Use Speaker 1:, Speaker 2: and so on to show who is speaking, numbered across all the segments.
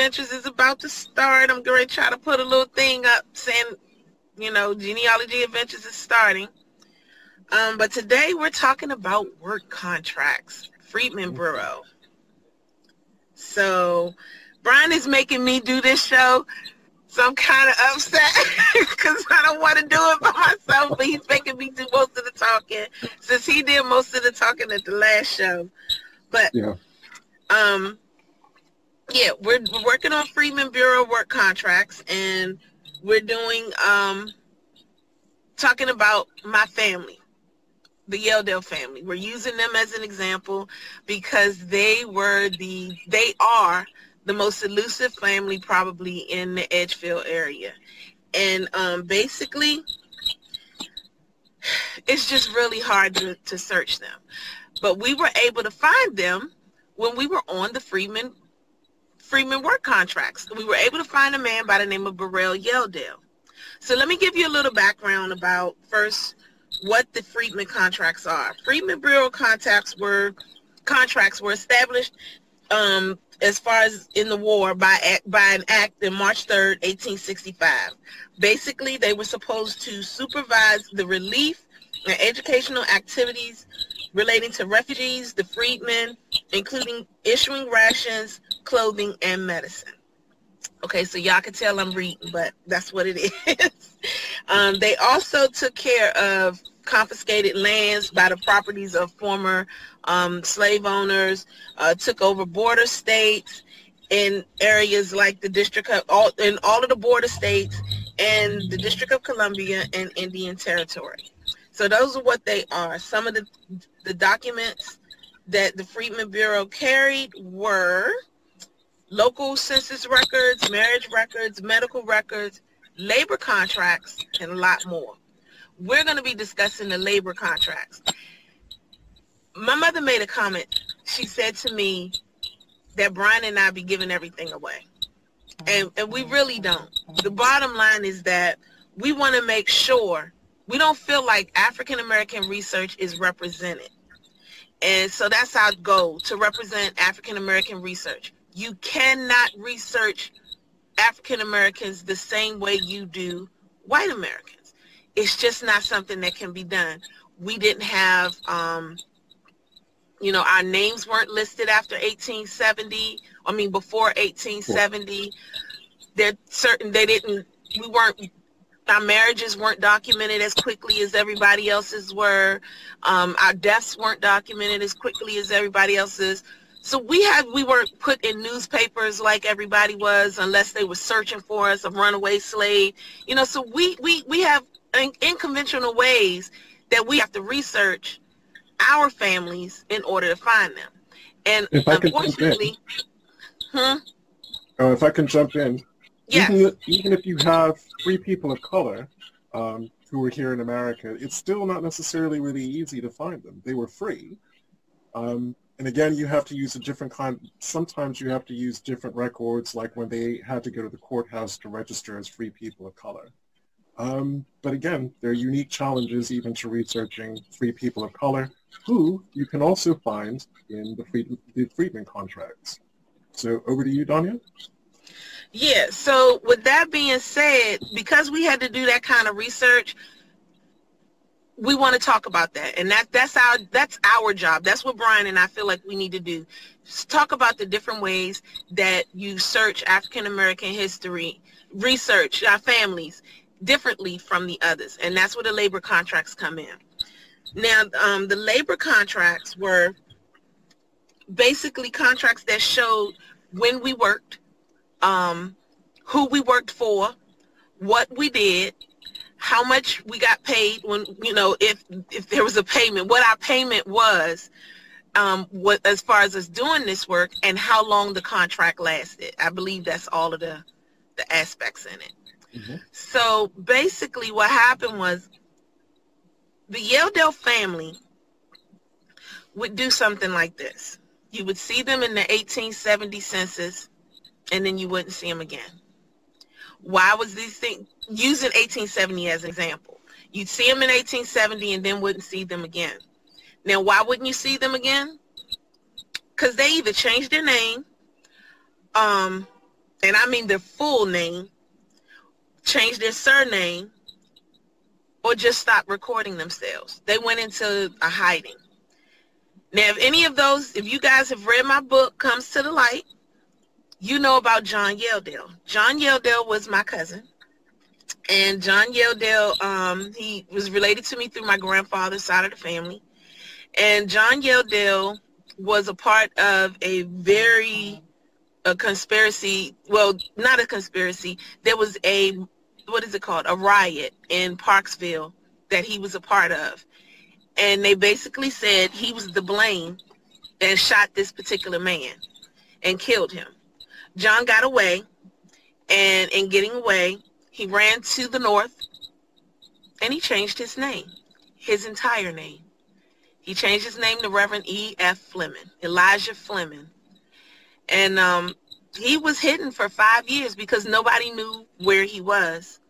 Speaker 1: Adventures is about to start. I'm going to try to put a little thing up saying, you know, Genealogy Adventures is starting. Um, but today we're talking about work contracts, Freedmen Bureau. So Brian is making me do this show. So I'm kind of upset because I don't want to do it by myself, but he's making me do most of the talking since he did most of the talking at the last show. But
Speaker 2: Yeah.
Speaker 1: um, yeah, we're, we're working on Freedmen Bureau work contracts, and we're doing um, talking about my family, the Yeldale family. We're using them as an example because they were the they are the most elusive family probably in the Edgefield area, and um, basically, it's just really hard to, to search them. But we were able to find them when we were on the Freeman Freeman work contracts. We were able to find a man by the name of Burrell Yeldale. So let me give you a little background about first what the Freedman contracts are. Freedman Bureau contracts were contracts were established um, as far as in the war by by an act in March 3rd, 1865. Basically, they were supposed to supervise the relief and educational activities relating to refugees, the freedmen, including issuing rations, clothing, and medicine. Okay, so y'all can tell I'm reading, but that's what it is. um, they also took care of confiscated lands by the properties of former um, slave owners, uh, took over border states in areas like the District of all in all of the border states and the District of Columbia and Indian Territory. So those are what they are. Some of the the documents that the Freedmen Bureau carried were local census records, marriage records, medical records, labor contracts, and a lot more. We're going to be discussing the labor contracts. My mother made a comment. She said to me that Brian and I be giving everything away. And, and we really don't. The bottom line is that we want to make sure we don't feel like African American research is represented. And so that's our goal to represent African American research. You cannot research African Americans the same way you do white Americans. It's just not something that can be done. We didn't have, um, you know, our names weren't listed after 1870. I mean, before 1870. They're certain they didn't, we weren't our marriages weren't documented as quickly as everybody else's were. Um, our deaths weren't documented as quickly as everybody else's. So we had we weren't put in newspapers like everybody was unless they were searching for us, a runaway slave. You know, so we we we have in, unconventional ways that we have to research our families in order to find them. And
Speaker 2: If I could jump in.
Speaker 1: unfortunately, huh?
Speaker 2: Uh, if I can jump in,
Speaker 1: Yes.
Speaker 2: even, even if you have three people of color um, who were here in America, it's still not necessarily really easy to find them. They were free. Um, and again, you have to use a different kind, sometimes you have to use different records, like when they had to go to the courthouse to register as free people of color. Um, but again, there are unique challenges even to researching free people of color, who you can also find in the, Freed, the Freedmen contracts. So over to you, Danya.
Speaker 1: Yeah, so with that being said, because we had to do that kind of research, we want to talk about that. And that that's our that's our job. That's what Brian and I feel like we need to do. Just talk about the different ways that you search African American history, research our families differently from the others. And that's where the labor contracts come in. Now, um, the labor contracts were basically contracts that showed when we worked, um, who we worked for, what we did, how much we got paid when you know if if there was a payment, what our payment was, um, what as far as us doing this work, and how long the contract lasted. I believe that's all of the the aspects in it.
Speaker 2: Mhm.
Speaker 1: So basically, what happened was the Yeldale family would do something like this. You would see them in the 1870 census, and then you wouldn't see them again. Why was these things using 1870 as an example? You'd see them in 1870 and then wouldn't see them again. Now, why wouldn't you see them again? Because they either changed their name, um, and I mean their full name, changed their surname, or just stopped recording themselves. They went into a hiding. Now, if any of those, if you guys have read my book, Comes to the Light, you know about John Yeldale. John Yeldale was my cousin. And John Yeldale, um, he was related to me through my grandfather's side of the family. And John Yeldale was a part of a very a conspiracy. Well, not a conspiracy. There was a what is it called? A riot in Parksville that he was a part of, and they basically said he was the blame and shot this particular man and killed him. John got away, and in getting away, he ran to the north, and he changed his name, his entire name. He changed his name to Reverend E. F. Fleming, Elijah Fleming. And um, he was hidden for five years because nobody knew where he was.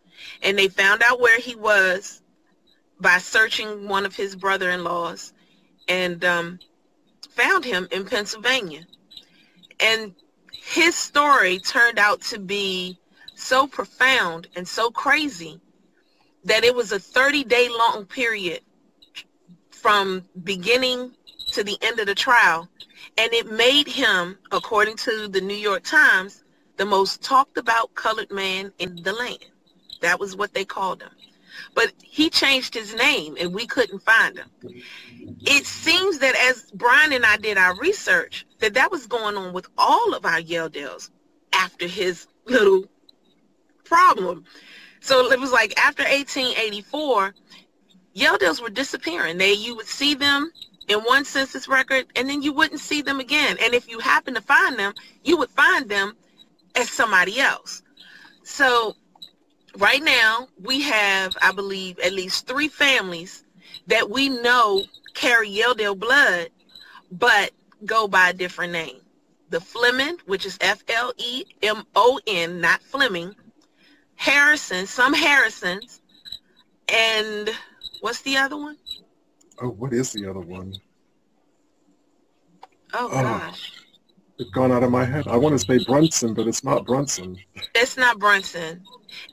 Speaker 1: And they found out where he was by searching one of his brother-in-laws and um, found him in Pennsylvania. And his story turned out to be so profound and so crazy that it was a 30-day long period from beginning to the end of the trial. And it made him, according to the New York Times, the most talked about colored man in the land. That was what they called him. But he changed his name and we couldn't find him. It seems that as Brian and I did our research, that that was going on with all of our Yeldales after his little problem. So it was like after 1884, Yeldales were disappearing. They you would see them in one census record and then you wouldn't see them again. And if you happen to find them, you would find them as somebody else. So right now we have, I believe, at least three families that we know carry Yeldale blood, but go by a different name. The Flemon, which is F-L-E-M-O-N, not Fleming. Harrison, some Harrisons, and what's the other one?
Speaker 2: Oh, what is the other one?
Speaker 1: Oh, oh gosh.
Speaker 2: It's gone out of my head. I want to say Brunson, but it's not Brunson.
Speaker 1: It's not Brunson.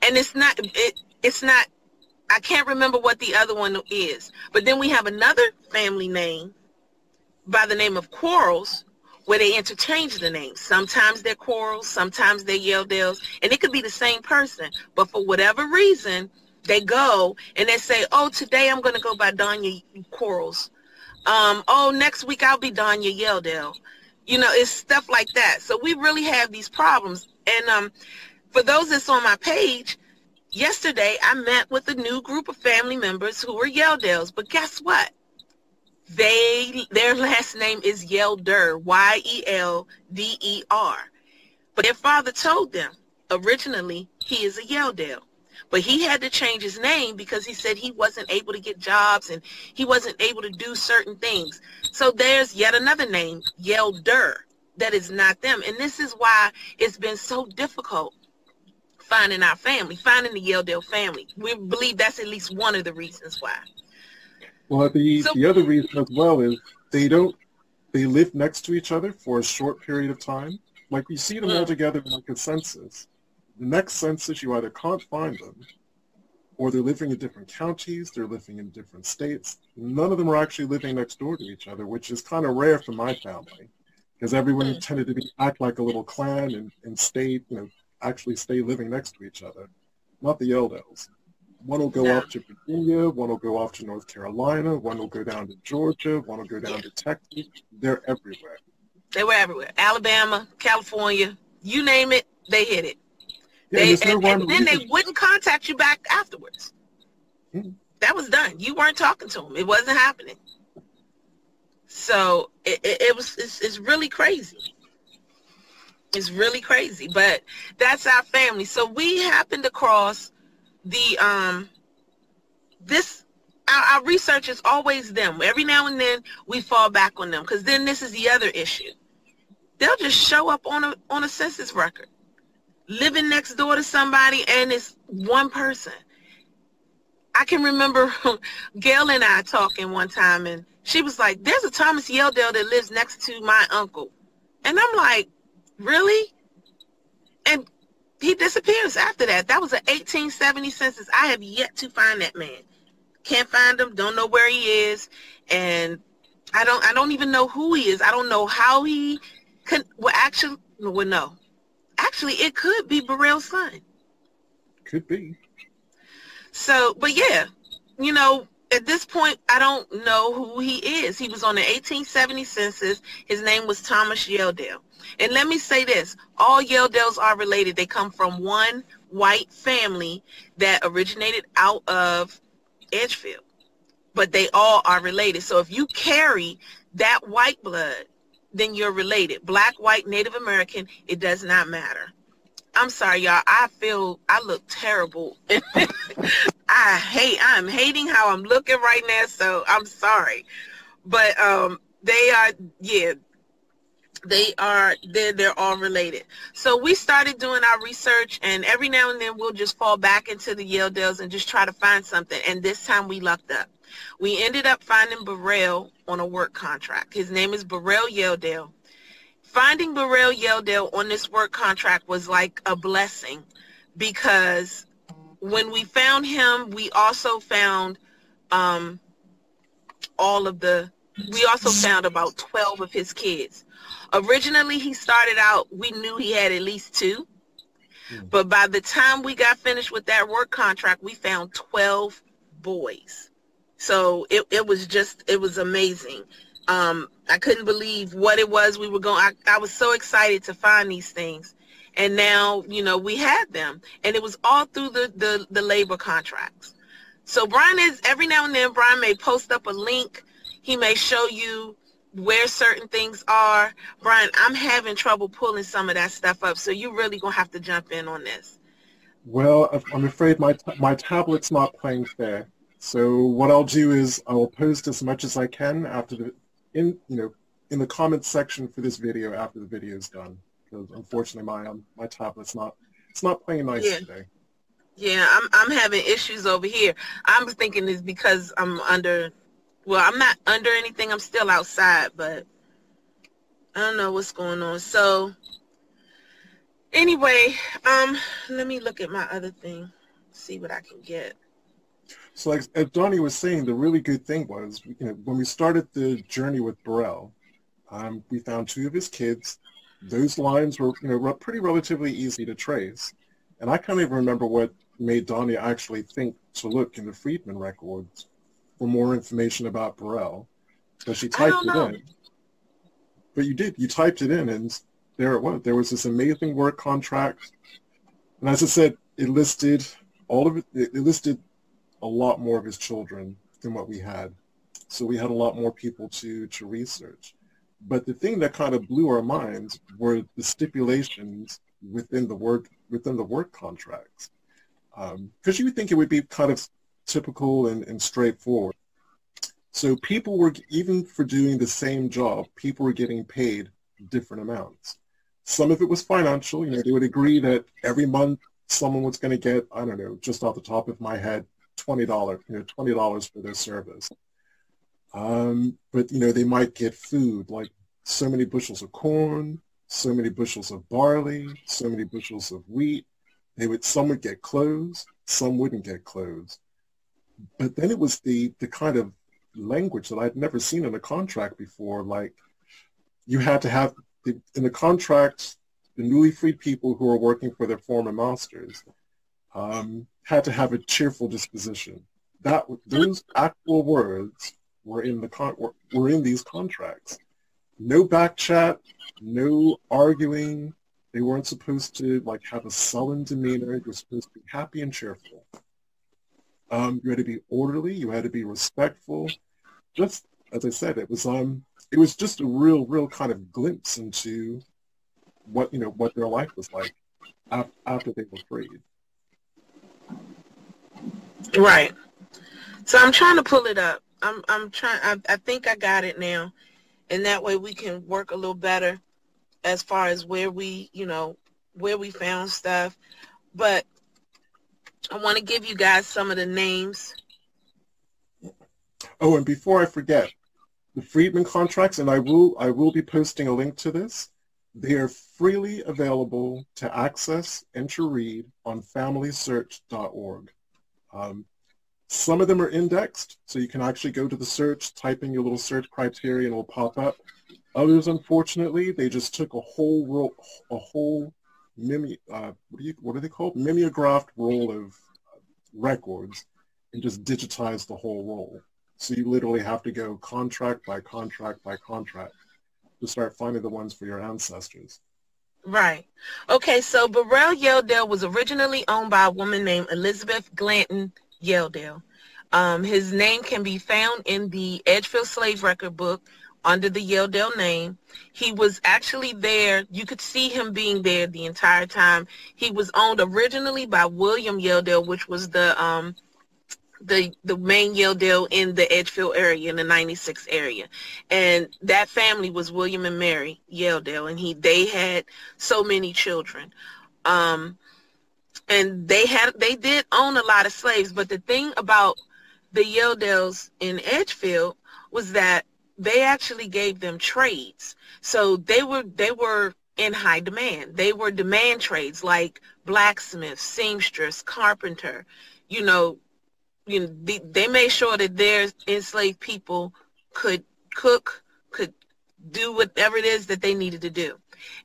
Speaker 1: And it's not it it's not I can't remember what the other one is. But then we have another family name by the name of Quarles where they interchange the names. Sometimes they're Quarles, sometimes they're Yeldales, and it could be the same person. But for whatever reason, they go and they say, oh, today I'm going to go by Danya Quarles. Um, oh, next week I'll be Danya Yeldale. You know, it's stuff like that. So we really have these problems. And um, for those that's on my page, yesterday I met with a new group of family members who were Yeldales. But guess what? They their last name is Yelder, Y-E-L-D-E-R. But their father told them originally he is a Yeldale. But he had to change his name because he said he wasn't able to get jobs and he wasn't able to do certain things. So there's yet another name, Yelder, that is not them. And this is why it's been so difficult finding our family, finding the Yeldale family. We believe that's at least one of the reasons why.
Speaker 2: Well, the, so, the other reason as well is they don't, they live next to each other for a short period of time. Like we see them mm. all together like a census the next census, you either can't find them, or they're living in different counties, they're living in different states. None of them are actually living next door to each other, which is kind of rare for my family, because everyone hmm. tended to be, act like a little clan and, and stay, you know, actually stay living next to each other. Not the Yeldales. One will go yeah. off to Virginia, one will go off to North Carolina, one will go down to Georgia, one will go down to Texas. They're everywhere.
Speaker 1: They were everywhere. Alabama, California, you name it, they hit it. They, and, and then they wouldn't contact you back afterwards. Mm-hmm. That was done. You weren't talking to them. It wasn't happening. So it, it, it was it's, it's really crazy. It's really crazy, but that's our family. So we happened across the um this our, our research is always them. Every now and then we fall back on them because then this is the other issue. They'll just show up on a on a census record living next door to somebody and it's one person. I can remember Gail and I talking one time and she was like, there's a Thomas Yeldale that lives next to my uncle. And I'm like, really? And he disappears after that. That was an 1870 census. I have yet to find that man. Can't find him. Don't know where he is. And I don't I don't even know who he is. I don't know how he could well actually well no. Actually it could be Burrell's son.
Speaker 2: Could be.
Speaker 1: So but yeah, you know, at this point I don't know who he is. He was on the 1870 census. His name was Thomas Yeldale. And let me say this, all Yeldales are related. They come from one white family that originated out of Edgefield but they all are related. So if you carry that white blood, then you're related. Black, white, Native American, it does not matter. I'm sorry, y'all. I feel I look terrible. I hate. I'm hating how I'm looking right now. So I'm sorry, but um, they are. Yeah, they are. They're they're all related. So we started doing our research, and every now and then we'll just fall back into the Yeldales and just try to find something. And this time we lucked up. We ended up finding Burrell on a work contract. His name is Burrell Yeldale. Finding Burrell Yeldale on this work contract was like a blessing because when we found him, we also found um, all of the, we also found about 12 of his kids. Originally, he started out, we knew he had at least two. Hmm. But by the time we got finished with that work contract, we found 12 boys. So it, it was just, it was amazing. Um, I couldn't believe what it was we were going, I, I was so excited to find these things. And now, you know, we had them and it was all through the, the, the labor contracts. So Brian is, every now and then, Brian may post up a link. He may show you where certain things are. Brian, I'm having trouble pulling some of that stuff up. So you're really going to have to jump in on this.
Speaker 2: Well, I'm afraid my, my tablet's not playing fair. So what I'll do is I'll post as much as I can after the in you know in the comments section for this video after the video is done because unfortunately my um, my tablet's not it's not playing nice yeah. today.
Speaker 1: Yeah, I'm I'm having issues over here. I'm thinking it's because I'm under well, I'm not under anything. I'm still outside, but I don't know what's going on. So anyway, um let me look at my other thing. See what I can get.
Speaker 2: So like as Donnie was saying, the really good thing was, you know, when we started the journey with Burrell, um, we found two of his kids. Those lines were, you know, pretty relatively easy to trace. And I can't even remember what made Donnie actually think to look in the Freedmen records for more information about Burrell. So she typed it in. But you did. You typed it in, and there it was. There was this amazing work contract. And as I said, it listed all of it. It listed a lot more of his children than what we had. So we had a lot more people to, to research. But the thing that kind of blew our minds were the stipulations within the work within the work contracts. Because um, you would think it would be kind of typical and, and straightforward. So people were, even for doing the same job, people were getting paid different amounts. Some of it was financial. You know, they would agree that every month someone was going to get, I don't know, just off the top of my head, twenty dollars, you know, twenty dollars for their service. Um, but you know, they might get food like so many bushels of corn, so many bushels of barley, so many bushels of wheat. They would some would get clothes, some wouldn't get clothes. But then it was the the kind of language that I'd never seen in a contract before. Like you had to have in the contract the newly freed people who are working for their former masters um, had to have a cheerful disposition. That those actual words were in the con- were, in these contracts. No back chat, no arguing. They weren't supposed to like have a sullen demeanor. You were supposed to be happy and cheerful. Um, you had to be orderly. You had to be respectful. Just as I said, it was um, it was just a real, real kind of glimpse into what you know what their life was like after they were freed.
Speaker 1: Right. So I'm trying to pull it up. I'm I'm trying. I, I think I got it now, and that way we can work a little better as far as where we, you know, where we found stuff. But I want to give you guys some of the names.
Speaker 2: Oh, and before I forget, the freedmen contracts, and I will I will be posting a link to this. They are freely available to access and to read on familysearch.org. Um, some of them are indexed, so you can actually go to the search, type in your little search criteria, and it will pop up. Others, unfortunately, they just took a whole roll, a whole mimi, uh, what, do you, what are they called? Mimeographed roll of records and just digitized the whole roll. So you literally have to go contract by contract by contract to start finding the ones for your ancestors.
Speaker 1: Right. Okay, so Burrell Yelldale was originally owned by a woman named Elizabeth Glanton Yelldale. Um, his name can be found in the Edgefield Slave Record book under the Yelldale name. He was actually there. You could see him being there the entire time. He was owned originally by William Yelldale, which was the um, the the main Yelldale in the Edgefield area in the 96 area. And that family was William and Mary Yelldale and he they had so many children. Um and they had they did own a lot of slaves, but the thing about the Yelldales in Edgefield was that they actually gave them trades. So they were they were in high demand. They were demand trades like blacksmith, seamstress, carpenter, you know, you know, they, they made sure that their enslaved people could cook, could do whatever it is that they needed to do.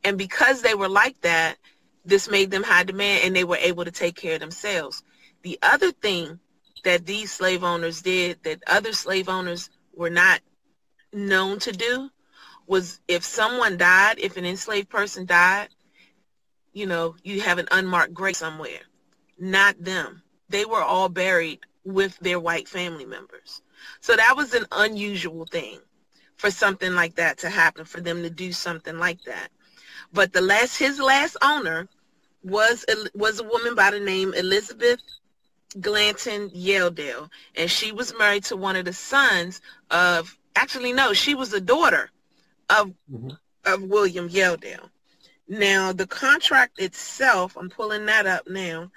Speaker 1: And because they were like that, this made them high demand and they were able to take care of themselves. The other thing that these slave owners did that other slave owners were not known to do was if someone died, if an enslaved person died, you know, you have an unmarked grave somewhere. Not them. They were all buried with their white family members. So that was an unusual thing for something like that to happen, for them to do something like that. But the last, his last owner was was a woman by the name Elizabeth Glanton Yelldale, and she was married to one of the sons of. Actually, no, she was the daughter of mm-hmm. of William Yelldale. Now, the contract itself, I'm pulling that up now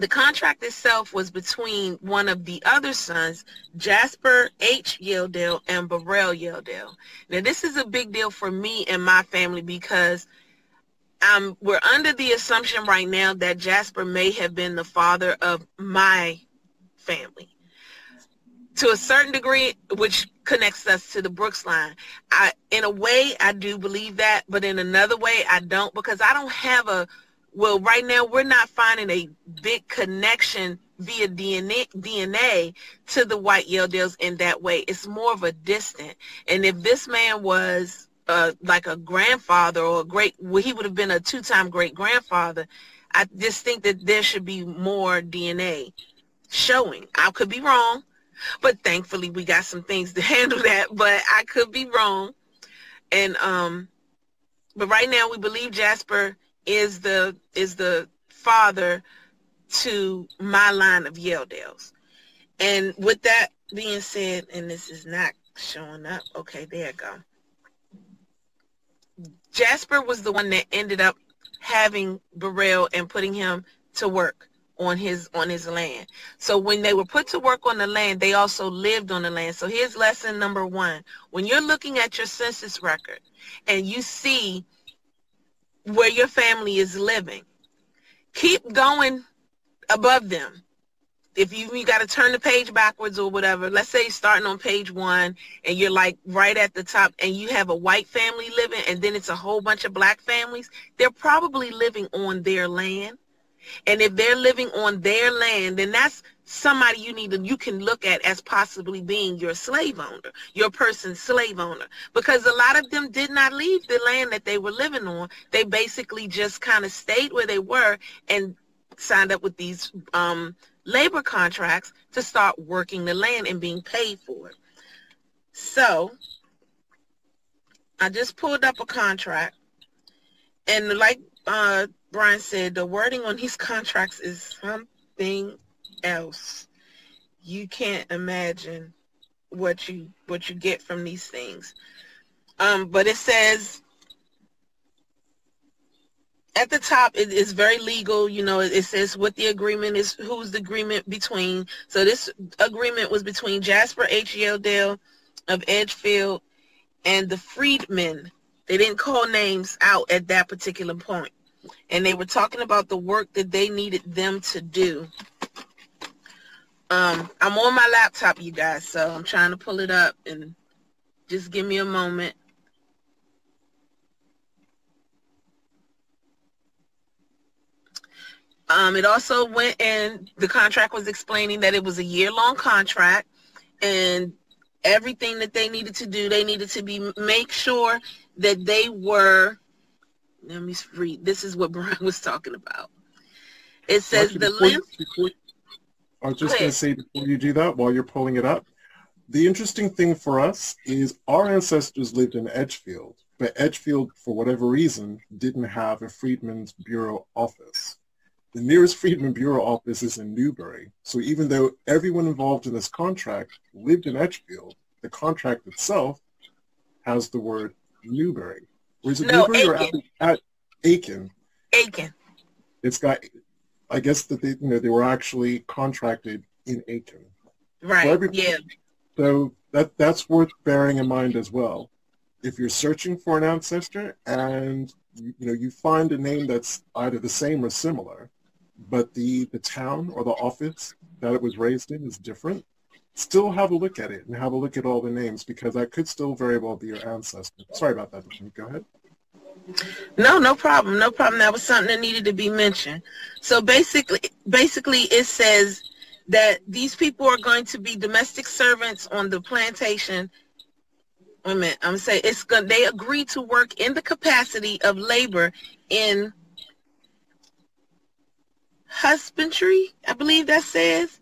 Speaker 1: the contract itself was between one of the other sons, Jasper H. Yelldale and Burrell Yelldale. Now, this is a big deal for me and my family because um, we're under the assumption right now that Jasper may have been the father of my family. To a certain degree, which connects us to the Brooks line. I, in a way, I do believe that, but in another way, I don't because I don't have a well, right now we're not finding a big connection via DNA, DNA to the white Yelldales in that way. It's more of a distant. And if this man was uh, like a grandfather or a great, well, he would have been a two-time great grandfather. I just think that there should be more DNA showing. I could be wrong, but thankfully we got some things to handle that. But I could be wrong, and um, but right now we believe Jasper is the is the father to my line of Yelldales. And with that being said, and this is not showing up. Okay, there you go. Jasper was the one that ended up having Burrell and putting him to work on his on his land. So when they were put to work on the land, they also lived on the land. So here's lesson number one. When you're looking at your census record and you see where your family is living. Keep going above them. If you, you got to turn the page backwards or whatever, let's say starting on page one and you're like right at the top and you have a white family living and then it's a whole bunch of black families, they're probably living on their land. And if they're living on their land, then that's somebody you need to you can look at as possibly being your slave owner, your person's slave owner. Because a lot of them did not leave the land that they were living on. They basically just kind of stayed where they were and signed up with these um, labor contracts to start working the land and being paid for it. So I just pulled up a contract and like uh, Brian said, the wording on these contracts is something else. You can't imagine what you what you get from these things. Um, but it says at the top it is very legal you know it, says what the agreement is who's the agreement between so this agreement was between jasper h yelldale of Edgefield and the freedmen. They didn't call names out at that particular. And they were talking about the work that they needed them to do. Um, I'm on my laptop, you guys, so I'm trying to pull it up and just give me a moment. Um, it also went in, the contract was explaining that it was a year-long contract and everything that they needed to do, they needed to be make sure that they were. Let me read. This is what Brian was talking about. It says the length. Before,
Speaker 2: I was just going to say before you do that, while you're pulling it up, the interesting thing for us is our ancestors lived in Edgefield, but Edgefield, for whatever reason, didn't have a Freedmen's Bureau office. The nearest Freedmen Bureau office is in Newberry. So even though everyone involved in this contract lived in Edgefield, the contract itself has the word Newberry. Or is it no, Newberry Aiken. or at, at Aiken?
Speaker 1: Aiken.
Speaker 2: It's got, I guess that they, you know, they were actually contracted in Aiken.
Speaker 1: Right. So yeah.
Speaker 2: So that that's worth bearing in mind as well. If you're searching for an ancestor and you, you know you find a name that's either the same or similar, but the, the town or the office that it was raised in is different, still have a look at it and have a look at all the names because that could still very well be your ancestor. Sorry about that. Go ahead.
Speaker 1: No, no problem. No problem. That was something that needed to be mentioned. So basically, basically it says that these people are going to be domestic servants on the plantation. Wait a minute. I'm going to say it's going, they agree to work in the capacity of labor in husbandry, I believe that says,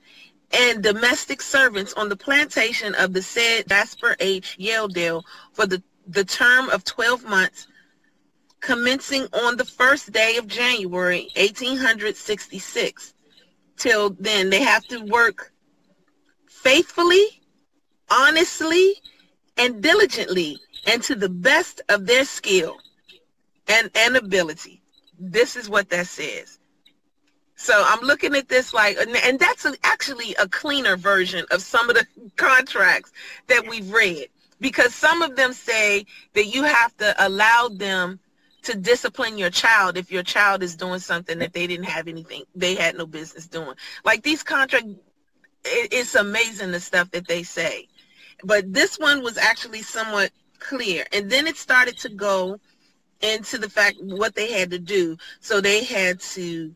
Speaker 1: and domestic servants on the plantation of the said Jasper H. Yeldale for the, the term of 12 months, commencing on the first day of January 1866. Till then, they have to work faithfully, honestly, and diligently, and to the best of their skill and, and ability. This is what that says. So I'm looking at this like, and that's actually a cleaner version of some of the contracts that we've read because some of them say that you have to allow them to discipline your child if your child is doing something that they didn't have anything, they had no business doing. Like these contracts, it, it's amazing the stuff that they say. But this one was actually somewhat clear. And then it started to go into the fact what they had to do. So they had to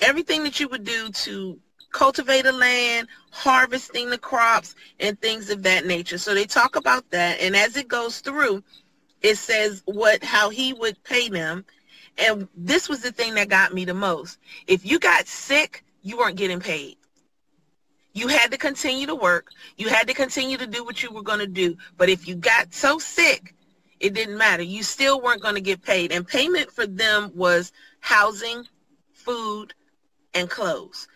Speaker 1: everything that you would do to cultivate a land, harvesting the crops, and things of that nature. So they talk about that, and as it goes through, it says what how he would pay them. And this was the thing that got me the most. If you got sick, you weren't getting paid. You had to continue to work. You had to continue to do what you were going to do. But if you got so sick, it didn't matter. You still weren't going to get paid. And payment for them was housing, food, and clothes.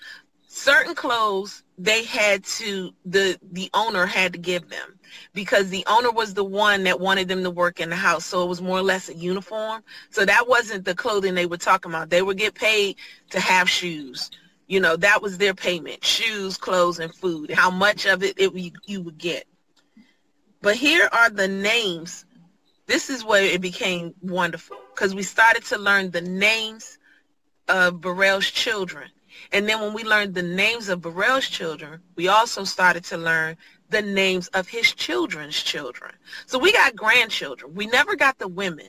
Speaker 1: Certain clothes they had to the the owner had to give them because the owner was the one that wanted them to work in the house. So it was more or less a uniform. So that wasn't the clothing they were talking about. They would get paid to have shoes. You know that was their payment shoes clothes and food. How much of it, it you would get. But here are the names. This is where it became wonderful because we started to learn the names of Burrell's children. And then when we learned the names of Burrell's children, we also started to learn the names of his children's children. So we got grandchildren. We never got the women.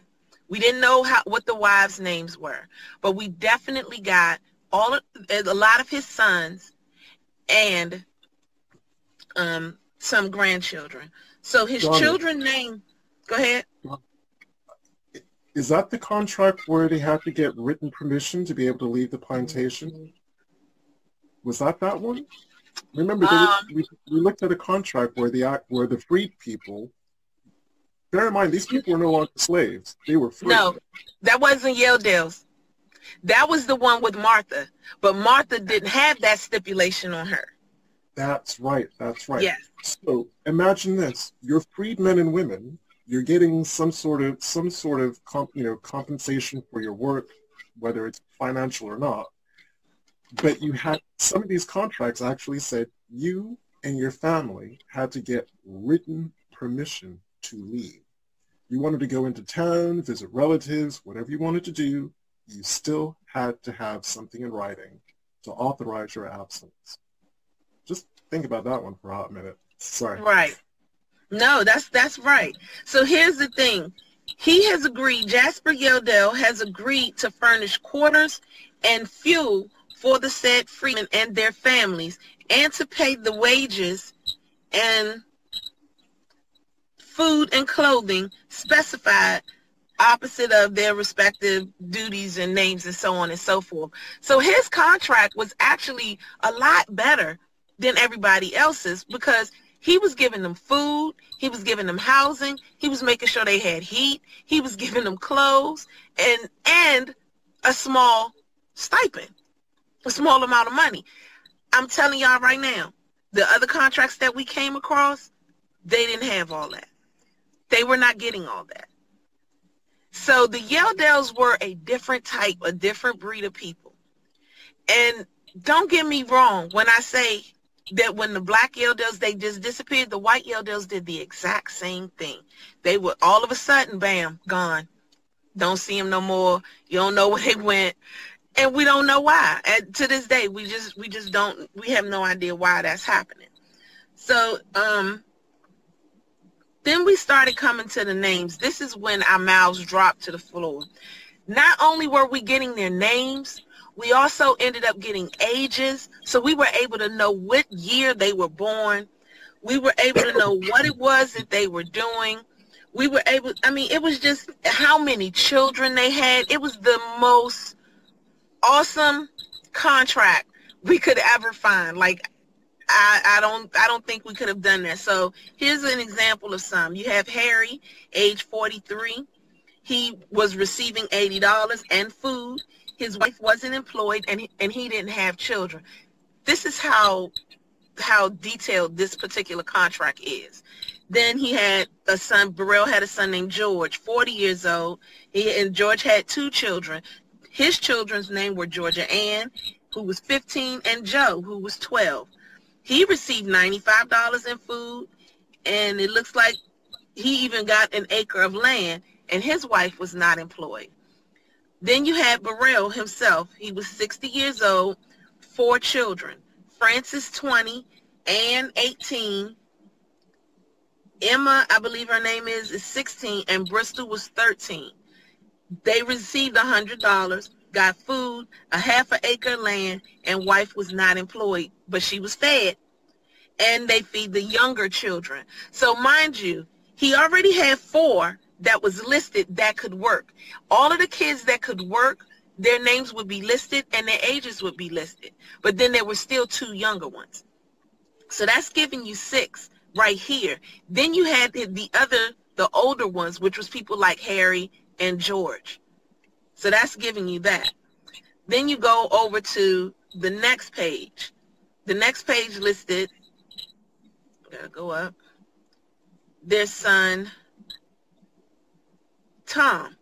Speaker 1: We didn't know how what the wives' names were, but we definitely got all a lot of his sons and um, some grandchildren. So his children name. Go ahead.
Speaker 2: Is that the contract where they have to get written permission to be able to leave the plantation? Was that that one? Remember, um, we, we looked at a contract where the where the freed people. Bear in mind, these people were no longer slaves; they were free.
Speaker 1: No, that wasn't Yeldale's. That was the one with Martha, but Martha didn't have that stipulation on her.
Speaker 2: That's right. That's right.
Speaker 1: Yes.
Speaker 2: So imagine this: you're freed men and women you're getting some sort of some sort of comp, you know compensation for your work, whether it's financial or not. But you had some of these contracts actually said you and your family had to get written permission to leave. You wanted to go into town, visit relatives, whatever you wanted to do, you still had to have something in writing to authorize your absence. Just think about that one for a hot minute. Sorry.
Speaker 1: Right. No, that's that's right. So here's the thing. He has agreed, Jasper Yeldell has agreed to furnish quarters and fuel for the said freemen and their families and to pay the wages and food and clothing specified opposite of their respective duties and names and so on and so forth. So his contract was actually a lot better than everybody else's because he was giving them food, he was giving them housing, he was making sure they had heat, he was giving them clothes and and a small stipend, small amount of money. I'm telling y'all right now, the other contracts that we came across, they didn't have all that. They were not getting all that. So the Yeldells were a different type, a different breed of people. And don't get me wrong when I say that when the black Yeldells, they just disappeared, the white Yeldells did the exact same thing. They were all of a sudden, bam, gone. Don't see them no more. You don't know where they went. And we don't know why. And to this day, we just we just don't we have no idea why that's happening. So um then we started coming to the names. This is when our mouths dropped to the floor. Not only were we getting their names, we also ended up getting ages. So we were able to know what year they were born. We were able to know what it was that they were doing. We were able, I mean, it was just how many children they had. It was the most awesome contract we could ever find. Like I, I don't I don't think we could have done that. So here's an example of some. You have Harry, age 43. He was receiving $80 and food. His wife wasn't employed and and he didn't have children. This is how how detailed this particular contract is. Then he had a son, Burrell had a son named George, 40 years old. He, and George had two children. His children's name were Georgia Ann, who was 15, and Joe, who was 12. He received $95 in food, and it looks like he even got an acre of land, and his wife was not employed. Then you had Burrell himself. He was 60 years old, four children. Francis, 20, Ann, 18, Emma, I believe her name is, is 16, and Bristol was 13. They received a $100 got food, a half an acre land, and wife was not employed, but she was fed. And they feed the younger children. So mind you, he already had four that was listed that could work. All of the kids that could work, their names would be listed and their ages would be listed. But then there were still two younger ones. So that's giving you six right here. Then you had the other, the older ones, which was people like Harry and George. So that's giving you that. Then you go over to the next page. The next page listed, gotta go up, their son, Tom.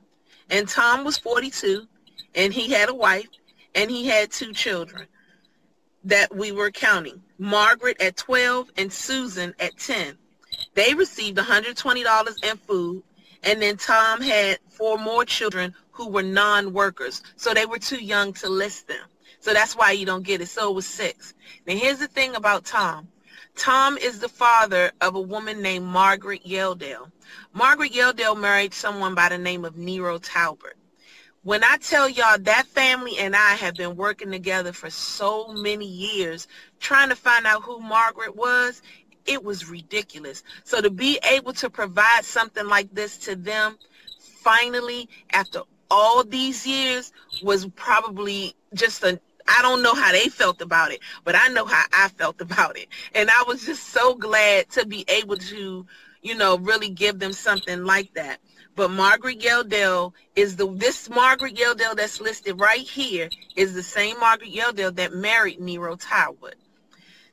Speaker 1: And Tom was 42, and he had a wife, and he had two children that we were counting. Margaret at 12 and Susan at 10. They received $120 in food, and then Tom had four more children who were non-workers. So they were too young to list them. So that's why you don't get it. So it was six. Now here's the thing about Tom. Tom is the father of a woman named Margaret Yeldell. Margaret Yeldell married someone by the name of Nero Talbert. When I tell y'all that family and I have been working together for so many years trying to find out who Margaret was, it was ridiculous. So to be able to provide something like this to them, finally, after all these years, was probably just a I don't know how they felt about it, but I know how I felt about it. And I was just so glad to be able to, you know, really give them something like that. But Margaret Yeldell is the this Margaret Yeldell that's listed right here is the same Margaret Yeldell that married Nero Talbot.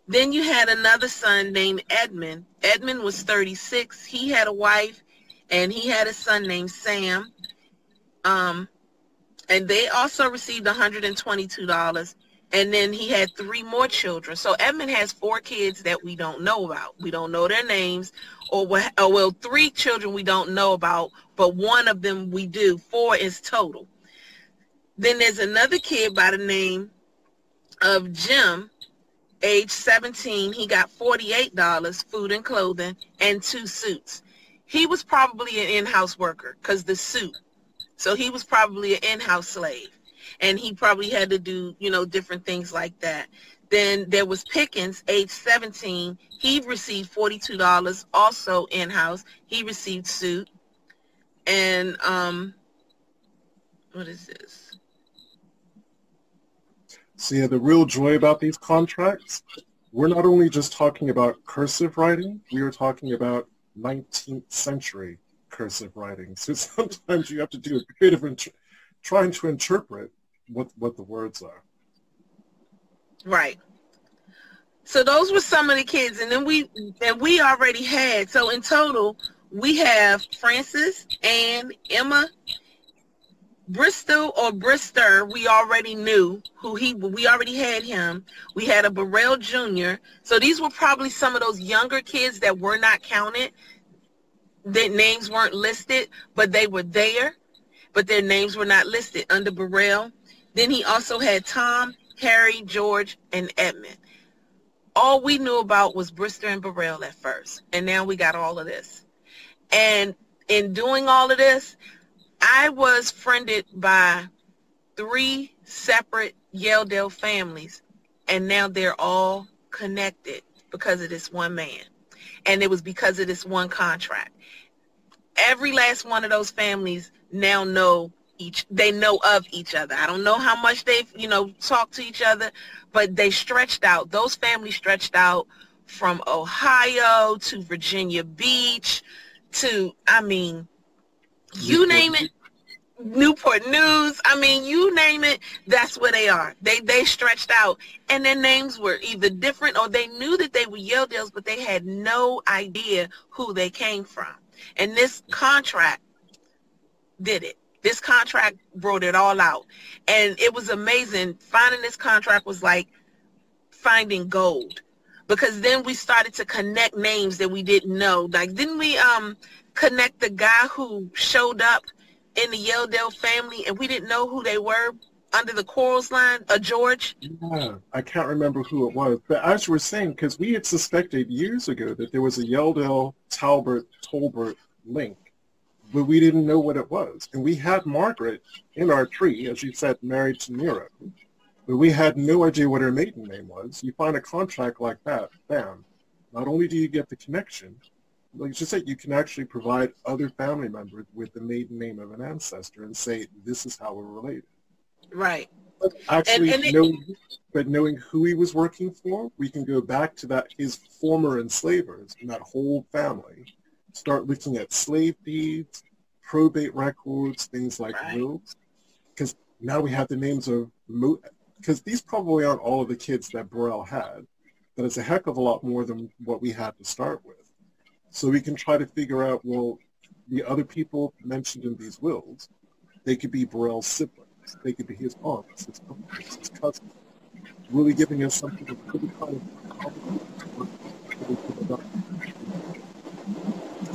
Speaker 1: Then you had another son named Edmund. Edmund was 36. He had a wife and he had a son named Sam. Um, and they also received $122. and then he had three more children. So Edmund has four kids that we don't know about. We don't know their names, or or well, three children we don't know about, but one of them we do. Four is total. Then there's another kid by the name of Jim, age 17. He got $48, food and clothing, and two suits. He was probably an in-house worker because the suit. So he was probably an in-house slave and he probably had to do, you know, different things like that. Then there was Pickens, age 17. He received $42, also in-house. He received suit. And um, what is this?
Speaker 2: So yeah, the real joy about these contracts, we're not only just talking about cursive writing, we are talking about 19th century cursive writing. So sometimes you have to do a bit of int- trying to interpret what what the words are.
Speaker 1: Right. So those were some of the kids, and then we and we already had. So in total, we have Francis and Emma Bristol or Brister. We already knew who he. We already had him. We had a Burrell Jr. So these were probably some of those younger kids that were not counted. Their names weren't listed, but they were there, but their names were not listed under Burrell. Then he also had Tom, Harry, George, and Edmund. All we knew about was Brister and Burrell at first, and now we got all of this. And in doing all of this, I was friended by three separate Yeldale families, and now they're all connected because of this one man. And it was because of this one contract. Every last one of those families now know each they know of each other. I don't know how much they've, you know, talked to each other, but they stretched out. Those families stretched out from Ohio to Virginia Beach to I mean, you name it. Newport News. I mean, you name it, that's where they are. They they stretched out, and their names were either different or they knew that they were Yeldales, but they had no idea who they came from. And this contract did it. This contract brought it all out. And it was amazing. Finding this contract was like finding gold. Because then we started to connect names that we didn't know. Like didn't we um connect the guy who showed up in the Yeldell family and we didn't know who they were under the Quarles line, a uh, George?
Speaker 2: Yeah, I can't remember who it was. But as you were saying, because we had suspected years ago that there was a Yeldell, Talbert Tolbert link but we didn't know what it was. And we had Margaret in our tree, as you said, married to Nero, but we had no idea what her maiden name was. You find a contract like that, bam. Not only do you get the connection, like you said, you can actually provide other family members with the maiden name of an ancestor and say, this is how we're related.
Speaker 1: Right.
Speaker 2: But actually, and, and knowing, but knowing who he was working for, we can go back to that his former enslavers and that whole family start looking at slave deeds, probate records, things like right. wills, because now we have the names of because these probably aren't all of the kids that Burrell had, but it's a heck of a lot more than what we had to start with. So we can try to figure out, well, the other people mentioned in these wills, they could be Burrell's siblings, they could be his aunts, his uncles, his cousins, really giving us something that's really kind of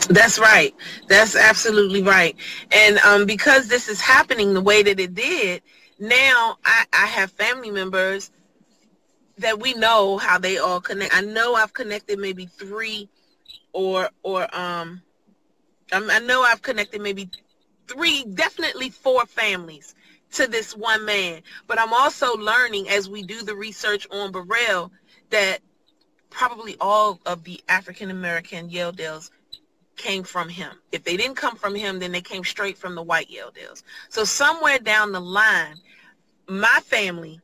Speaker 1: that's right. That's absolutely right. And um, because this is happening the way that it did, now I, I have family members that we know how they all connect. I know I've connected maybe three or or um I know I've connected maybe three, definitely four families to this one man. But I'm also learning as we do the research on Burrell that probably all of the African American Yeldales came from him. If they didn't come from him, then they came straight from the white Yeldales. So somewhere down the line, my family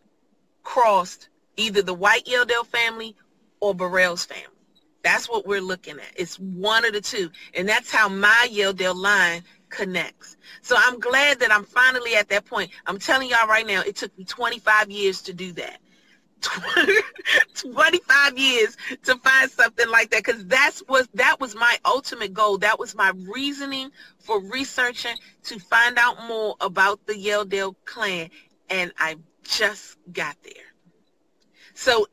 Speaker 1: crossed either the white Yeldale family or Burrell's family. That's what we're looking at. It's one of the two. And that's how my Yeldale line connects. So I'm glad that I'm finally at that point. I'm telling y'all right now, it took me 25 years to do that. 25 years to find something like that because that's was that was my ultimate goal that was my reasoning for researching to find out more about the Yeldale clan and I just got there So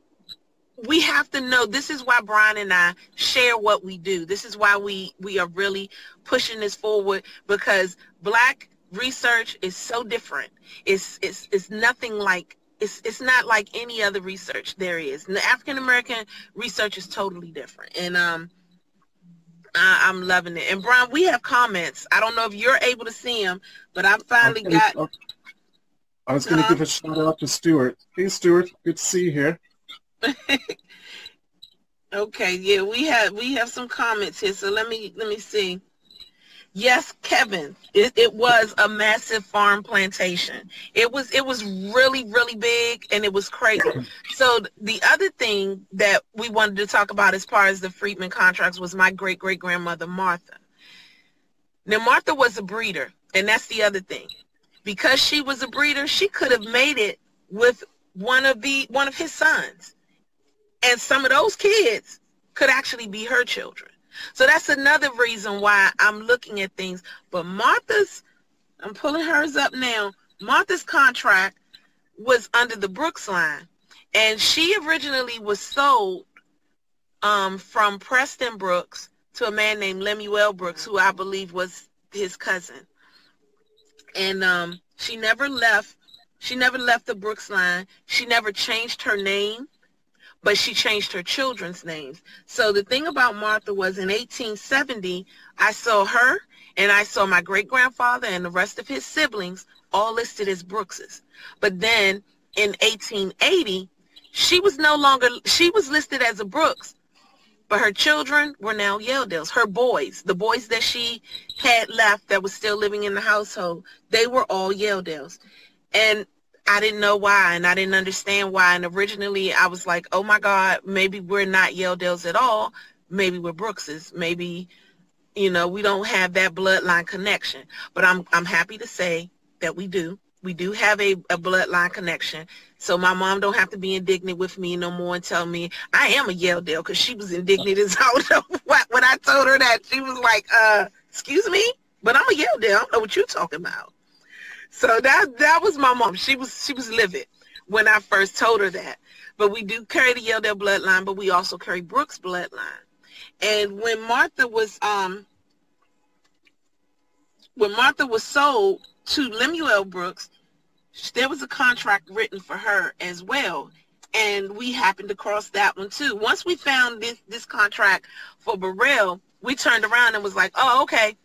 Speaker 1: we have to know this is why Brian and I share what we do. This is why we we are really pushing this forward because black research is so different. It's it's it's nothing like it's it's not like any other research there is. The African American research is totally different. And um I, am loving it. And Brian, we have comments. I don't know if you're able to see them, but I finally okay. got
Speaker 2: I was going to uh, give a shout out to Stuart. Hey, Stuart, good to see you here.
Speaker 1: okay, yeah, we have we have some comments here. So let me let me see. Yes, Kevin, it, it was a massive farm plantation. It was it was really really big and it was crazy. So the other thing that we wanted to talk about as far as the Freedman contracts was my great great grandmother Martha. Now Martha was a breeder, and that's the other thing. Because she was a breeder, she could have made it with one of the one of his sons and some of those kids could actually be her children. So that's another reason why I'm looking at things. But Martha's, I'm pulling hers up now. Martha's contract was under the Brooks line. And she originally was sold um, from Preston Brooks to a man named Lemuel Brooks, who I believe was his cousin. And um, she never left. She never left the Brooks line. She never changed her name but she changed her children's names. So the thing about Martha was in 1870, I saw her and I saw my great grandfather and the rest of his siblings all listed as Brookses. But then in 1880, she was no longer, she was listed as a Brooks, but her children were now Yeldales, her boys, the boys that she had left that was still living in the household, they were all Yeldales. And I didn't know why and I didn't understand why. And originally I was like, oh my God, maybe we're not Yeldales at all. Maybe we're Brookses. Maybe, you know, we don't have that bloodline connection. But I'm I'm happy to say that we do. We do have a, a bloodline connection. So my mom don't have to be indignant with me no more and tell me I am a Yeldale because she was indignant as hell when I told her that. She was like, uh, excuse me? But I'm a Yeldale. I don't know what you're talking about. So that that was my mom. She was she was livid when I first told her that. But we do carry the Yeldale bloodline, but we also carry Brooks bloodline. And when Martha was um when Martha was sold to Lemuel Brooks, there was a contract written for her as well. And we happened to cross that one too. Once we found this this contract for Burrell, we turned around and was like, oh, okay,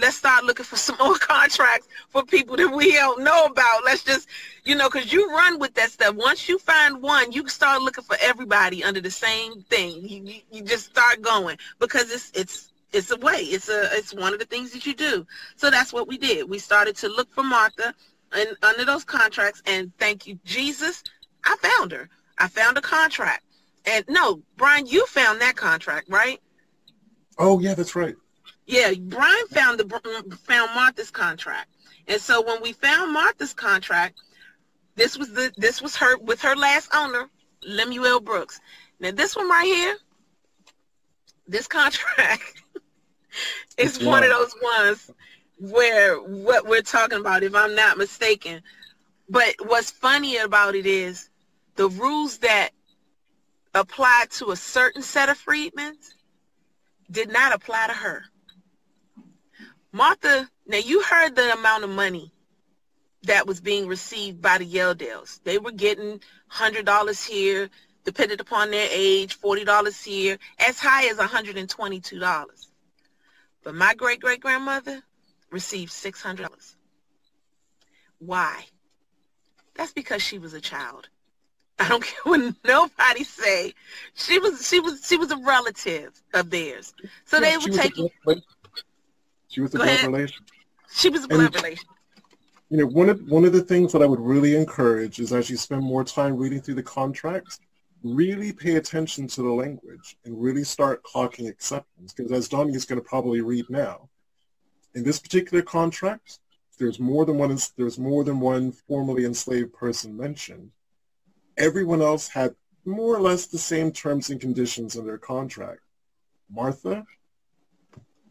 Speaker 1: let's start looking for some more contracts for people that we don't know about. Let's just, you know, because you run with that stuff. Once you find one, you start looking for everybody under the same thing. You, you, you just start going because it's it's it's a way. It's a it's one of the things that you do. So that's what we did. We started to look for Martha and under those contracts. And thank you, Jesus, I found her. I found a contract. And no, Brian, you found that contract, right?
Speaker 2: Oh yeah, that's right.
Speaker 1: Yeah, Brian found the found Martha's contract, and so when we found Martha's contract, this was the this was her with her last owner, Lemuel Brooks. Now this one right here, this contract is one of those ones where what we're talking about, if I'm not mistaken. But what's funny about it is the rules that apply to a certain set of freedmen did not apply to her. Martha, now you heard the amount of money that was being received by the Yeldales. They were getting $100 here, depending upon their age, $40 here, as high as $122. But my great-great-grandmother received $600. Why? That's because she was a child. I don't care what nobody say. She was she was she was a relative of theirs. So yeah, they would take
Speaker 2: she was a Go blood ahead. relation.
Speaker 1: She was a blood and, relation.
Speaker 2: You know, one of one of the things that I would really encourage is as you spend more time reading through the contracts, really pay attention to the language and really start clocking exceptions. Because as Donnie is going to probably read now, in this particular contract, there's more than one there's more than one formerly enslaved person mentioned. Everyone else had more or less the same terms and conditions in their contract. Martha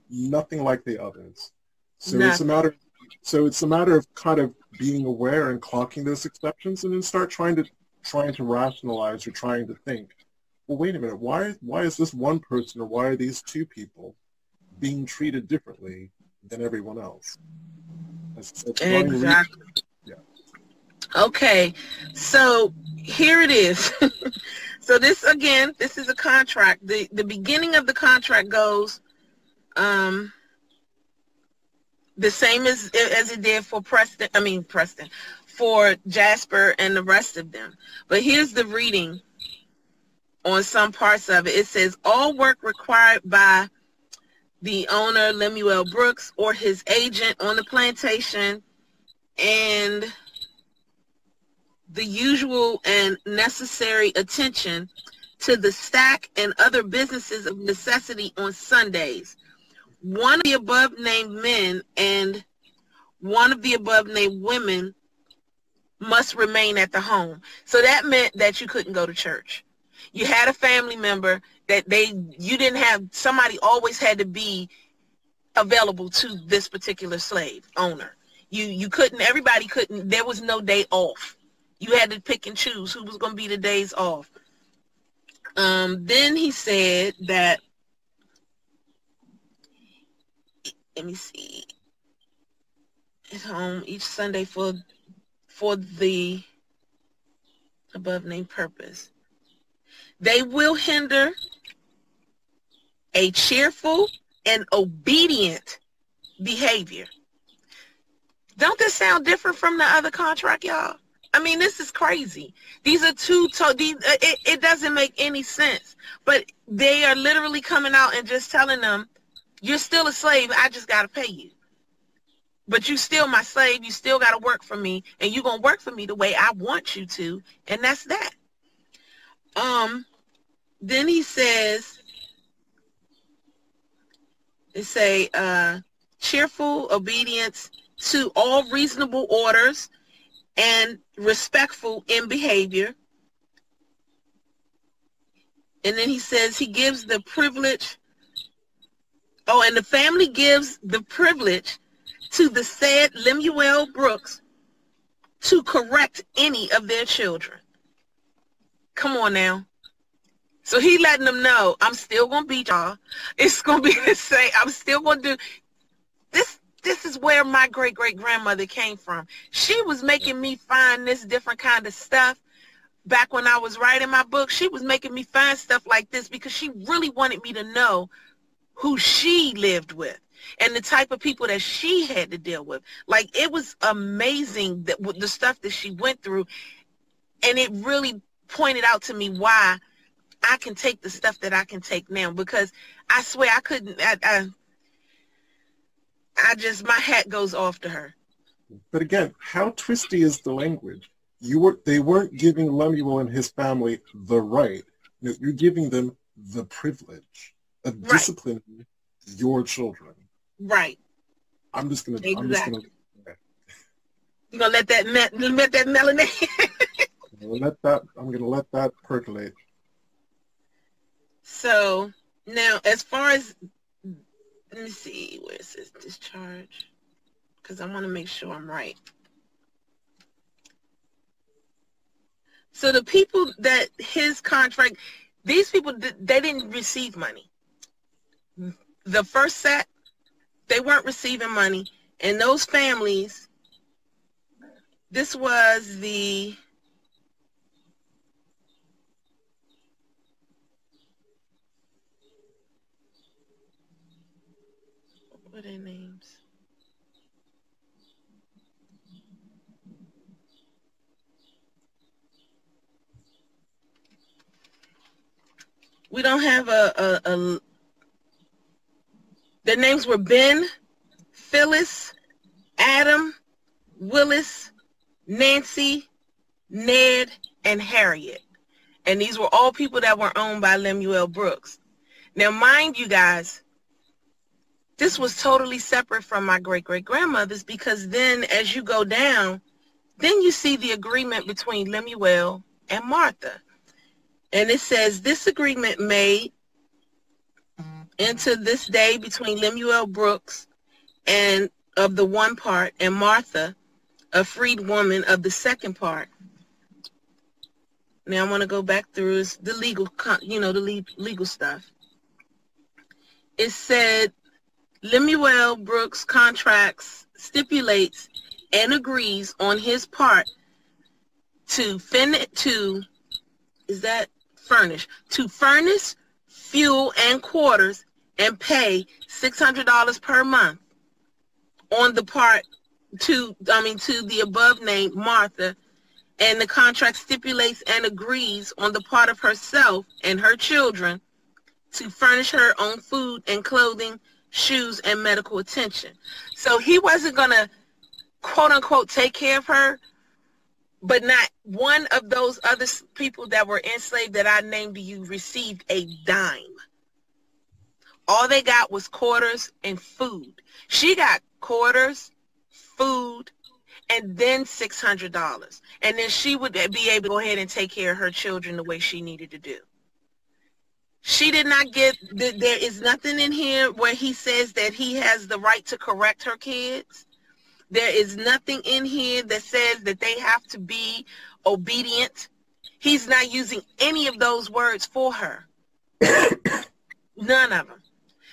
Speaker 2: nothing like the others. So it's a matter. So it's a matter of kind of being aware and clocking those exceptions, and then start trying to trying to rationalize or trying to think, well, wait a minute, why, why is this one person or why are these two people being treated differently than everyone else?
Speaker 1: that's exactly. Yeah. Okay, so here it is. so this again, this is a contract. The the beginning of the contract goes um the same as as it did for Preston, I mean Preston, for Jasper and the rest of them. But here's the reading on some parts of it. It says all work required by the owner, Lemuel Brooks, or his agent on the plantation and the usual and necessary attention to the stack and other businesses of necessity on Sundays. One of the above named men and one of the above named women must remain at the home. So that meant that you couldn't go to church. You had a family member that they you didn't have somebody always had to be available to this particular slave owner. You you couldn't everybody couldn't there was no day off. You had to pick and choose who was going to be the days off. Um, then he said that let me see at home each Sunday for for the above named purpose. They will hinder a cheerful and obedient behavior. Don't this sound different from the other contract, y'all? I mean, this is crazy. These are two, to- these, uh, it, it doesn't make any sense. But they are literally coming out and just telling them, you're still a slave. I just got to pay you. But you still my slave. You still got to work for me. And you're going to work for me the way I want you to. And that's that. Um, then he says, they say, uh, cheerful obedience to all reasonable orders and respectful in behavior. And then he says he gives the privilege. Oh, and the family gives the privilege to the said Lemuel Brooks to correct any of their children. Come on now. So he letting them know, I'm still going to beat y'all. It's going to be the same. I'm still going to do this. This is where my great great grandmother came from. She was making me find this different kind of stuff back when I was writing my book. She was making me find stuff like this because she really wanted me to know who she lived with and the type of people that she had to deal with. Like it was amazing that the stuff that she went through and it really pointed out to me why I can take the stuff that I can take now because I swear I couldn't. I, I, I just my hat goes off to her.
Speaker 2: But again, how twisty is the language? You were they weren't giving Lemuel and his family the right. You're giving them the privilege of right. disciplining your children.
Speaker 1: Right.
Speaker 2: I'm just gonna. Exactly. I'm just gonna.
Speaker 1: You gonna let that me- let that melanin?
Speaker 2: let that. I'm gonna let that percolate.
Speaker 1: So now, as far as let me see where it says discharge, because I want to make sure I'm right. So the people that his contract, these people, they didn't receive money. The first set, they weren't receiving money. And those families, this was the What are their names? We don't have a, a, a their names were Ben, Phyllis, Adam, Willis, Nancy, Ned, and Harriet. And these were all people that were owned by Lemuel Brooks. Now, mind you guys, this was totally separate from my great great grandmother's because then as you go down, then you see the agreement between Lemuel and Martha. And it says this agreement made into this day between Lemuel Brooks and of the one part and Martha, a freed woman of the second part. Now I want to go back through the legal, you know, the legal stuff. It said Lemuel Brooks contracts stipulates and agrees on his part to fin to is that furnish to furnish fuel and quarters and pay six hundred dollars per month on the part to I mean to the above named Martha and the contract stipulates and agrees on the part of herself and her children to furnish her own food and clothing, shoes, and medical attention. So he wasn't going to quote unquote take care of her, but not one of those other people that were enslaved that I named to you received a dime. All they got was quarters and food. She got quarters, food, and then $600. And then she would be able to go ahead and take care of her children the way she needed to do. She did not get, there is nothing in here where he says that he has the right to correct her kids. There is nothing in here that says that they have to be obedient. He's not using any of those words for her. None of them.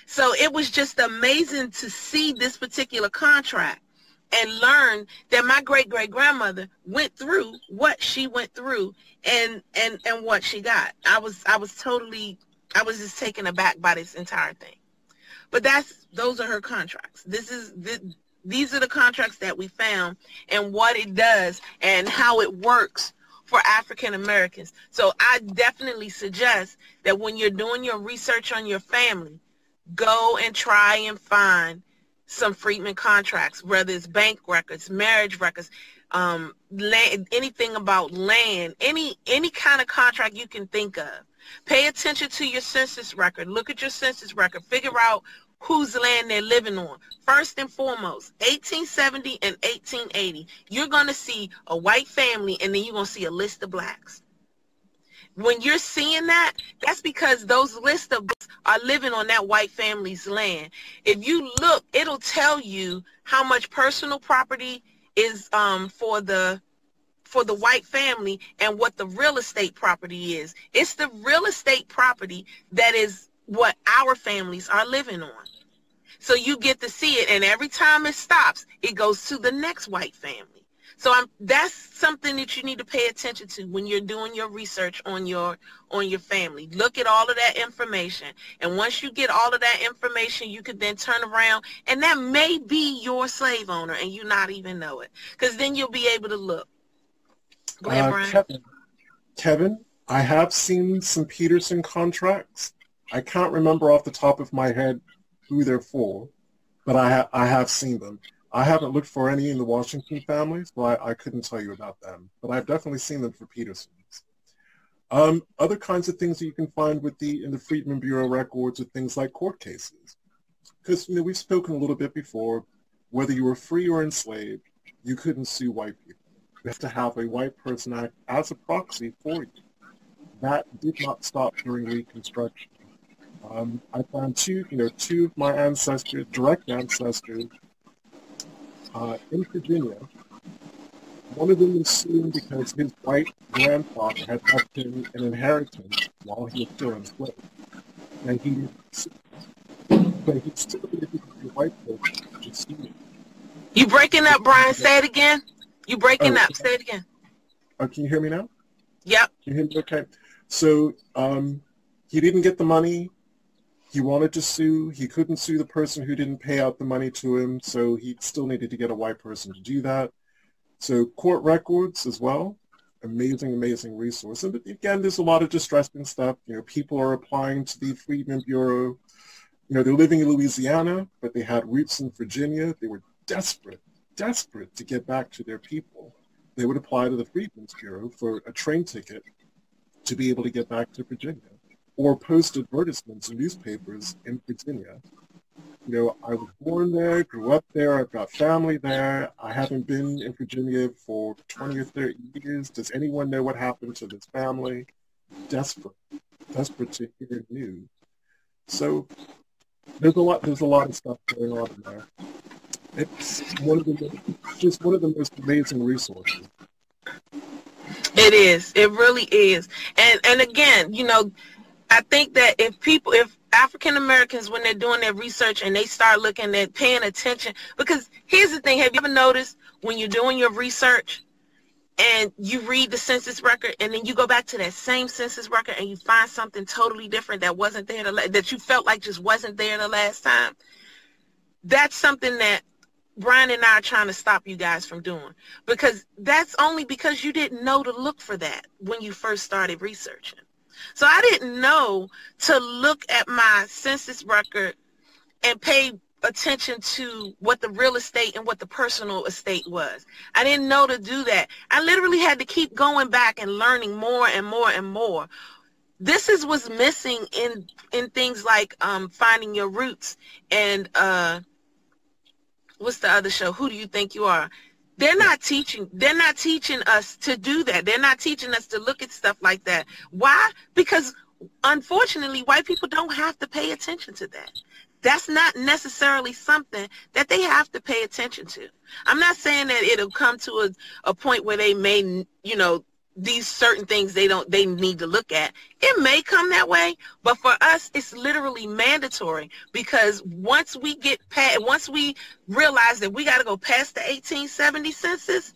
Speaker 1: So it was just amazing to see this particular contract and learn that my great great grandmother went through what she went through and and and what she got. I was I was totally I was just taken aback by this entire thing. But that's those are her contracts. This is this, these are the contracts that we found and what it does and how it works for African Americans. So I definitely suggest that when you're doing your research on your family, go and try and find some freedmen contracts, whether it's bank records, marriage records, um, land, anything about land, any any kind of contract you can think of. Pay attention to your census record. Look at your census record. Figure out whose land they're living on. First and foremost, 1870 and 1880, you're going to see a white family and then you're going to see a list of blacks. When you're seeing that, that's because those list of books are living on that white family's land. If you look, it'll tell you how much personal property is um, for the for the white family and what the real estate property is. It's the real estate property that is what our families are living on. So you get to see it and every time it stops, it goes to the next white family. So I'm, that's something that you need to pay attention to when you're doing your research on your on your family. Look at all of that information. And once you get all of that information, you could then turn around and that may be your slave owner and you not even know it. Because then you'll be able to look. Go ahead, uh, Brian.
Speaker 2: Kevin, Kevin, I have seen some Peterson contracts. I can't remember off the top of my head who they're for, but I, ha- I have seen them. I haven't looked for any in the Washington families, so I, I couldn't tell you about them. But I've definitely seen them for Petersons. Um, other kinds of things that you can find with the in the Freedmen Bureau records are things like court cases, because you know we've spoken a little bit before. Whether you were free or enslaved, you couldn't sue white people. You have to have a white person act as a proxy for you. That did not stop during Reconstruction. Um, I found two, you know, two of my ancestors, direct ancestors, uh, in Virginia. One of them was sued because his white grandfather had left him an inheritance while he was still enslaved. And he but he still needed to be white person to sue him.
Speaker 1: You breaking up, Brian? Say it again. You breaking oh, up. Say it again.
Speaker 2: Oh, can you hear me now?
Speaker 1: Yep.
Speaker 2: Can you hear me okay? So um, he didn't get the money he wanted to sue. He couldn't sue the person who didn't pay out the money to him, so he still needed to get a white person to do that. So court records as well, amazing, amazing resource. And again, there's a lot of distressing stuff. You know, people are applying to the Freedmen Bureau. You know, they're living in Louisiana, but they had roots in Virginia. They were desperate, desperate to get back to their people. They would apply to the Freedmen's Bureau for a train ticket to be able to get back to Virginia or post advertisements in newspapers in Virginia. You know, I was born there, grew up there, I've got family there. I haven't been in Virginia for 20 or 30 years. Does anyone know what happened to this family? Desperate, desperate to hear news. So there's a lot, there's a lot of stuff going on there. It's one of the, just one of the most amazing resources.
Speaker 1: It is. It really is. And and again, you know, I think that if people, if African Americans, when they're doing their research and they start looking at paying attention, because here's the thing: Have you ever noticed when you're doing your research and you read the census record and then you go back to that same census record and you find something totally different that wasn't there the, that you felt like just wasn't there the last time? That's something that Brian and I are trying to stop you guys from doing because that's only because you didn't know to look for that when you first started researching. So I didn't know to look at my census record and pay attention to what the real estate and what the personal estate was. I didn't know to do that. I literally had to keep going back and learning more and more and more. This is what's missing in in things like um, finding your roots and uh, what's the other show? Who do you think you are? They're not teaching. They're not teaching us to do that. They're not teaching us to look at stuff like that. Why? Because unfortunately, white people don't have to pay attention to that. That's not necessarily something that they have to pay attention to. I'm not saying that it'll come to a, a point where they may, you know, these certain things they don't they need to look at. It may come that way but for us it's literally mandatory because once we get past once we realize that we got to go past the 1870 census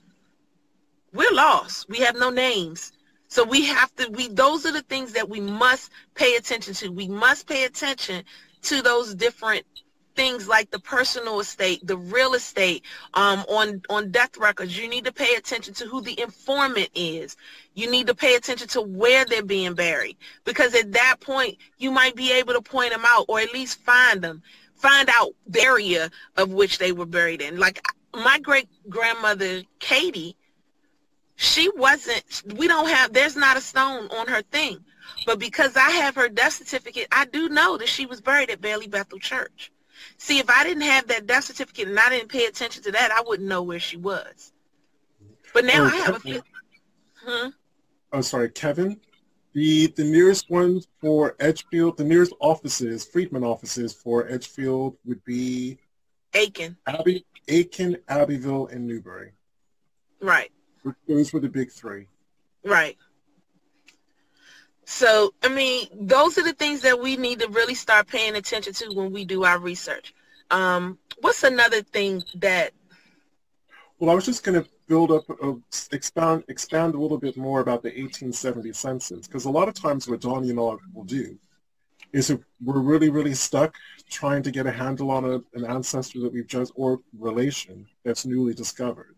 Speaker 1: we're lost. We have no names. So we have to we those are the things that we must pay attention to. We must pay attention to those different things like the personal estate, the real estate, um, on, on death records. You need to pay attention to who the informant is. You need to pay attention to where they're being buried because at that point you might be able to point them out or at least find them, find out the area of which they were buried in. Like my great grandmother, Katie, she wasn't, we don't have, there's not a stone on her thing. But because I have her death certificate, I do know that she was buried at Bailey Bethel Church. See, if I didn't have that death certificate and I didn't pay attention to that, I wouldn't know where she was. But now oh, I have Kevin. a.
Speaker 2: Huh? Oh, sorry, Kevin. The the nearest one for Edgefield, the nearest offices, Freedmen offices for Edgefield would be
Speaker 1: Aiken.
Speaker 2: Abbey, Aiken, Abbeville, and Newberry.
Speaker 1: Right.
Speaker 2: Those were the big three.
Speaker 1: Right. So, I mean, those are the things that we need to really start paying attention to when we do our research. Um, what's another thing that?
Speaker 2: Well, I was just going to build up, uh, expand, expand a little bit more about the 1870 census, because a lot of times what Donnie and I will do is we're really, really stuck trying to get a handle on a, an ancestor that we've just, or relation that's newly discovered,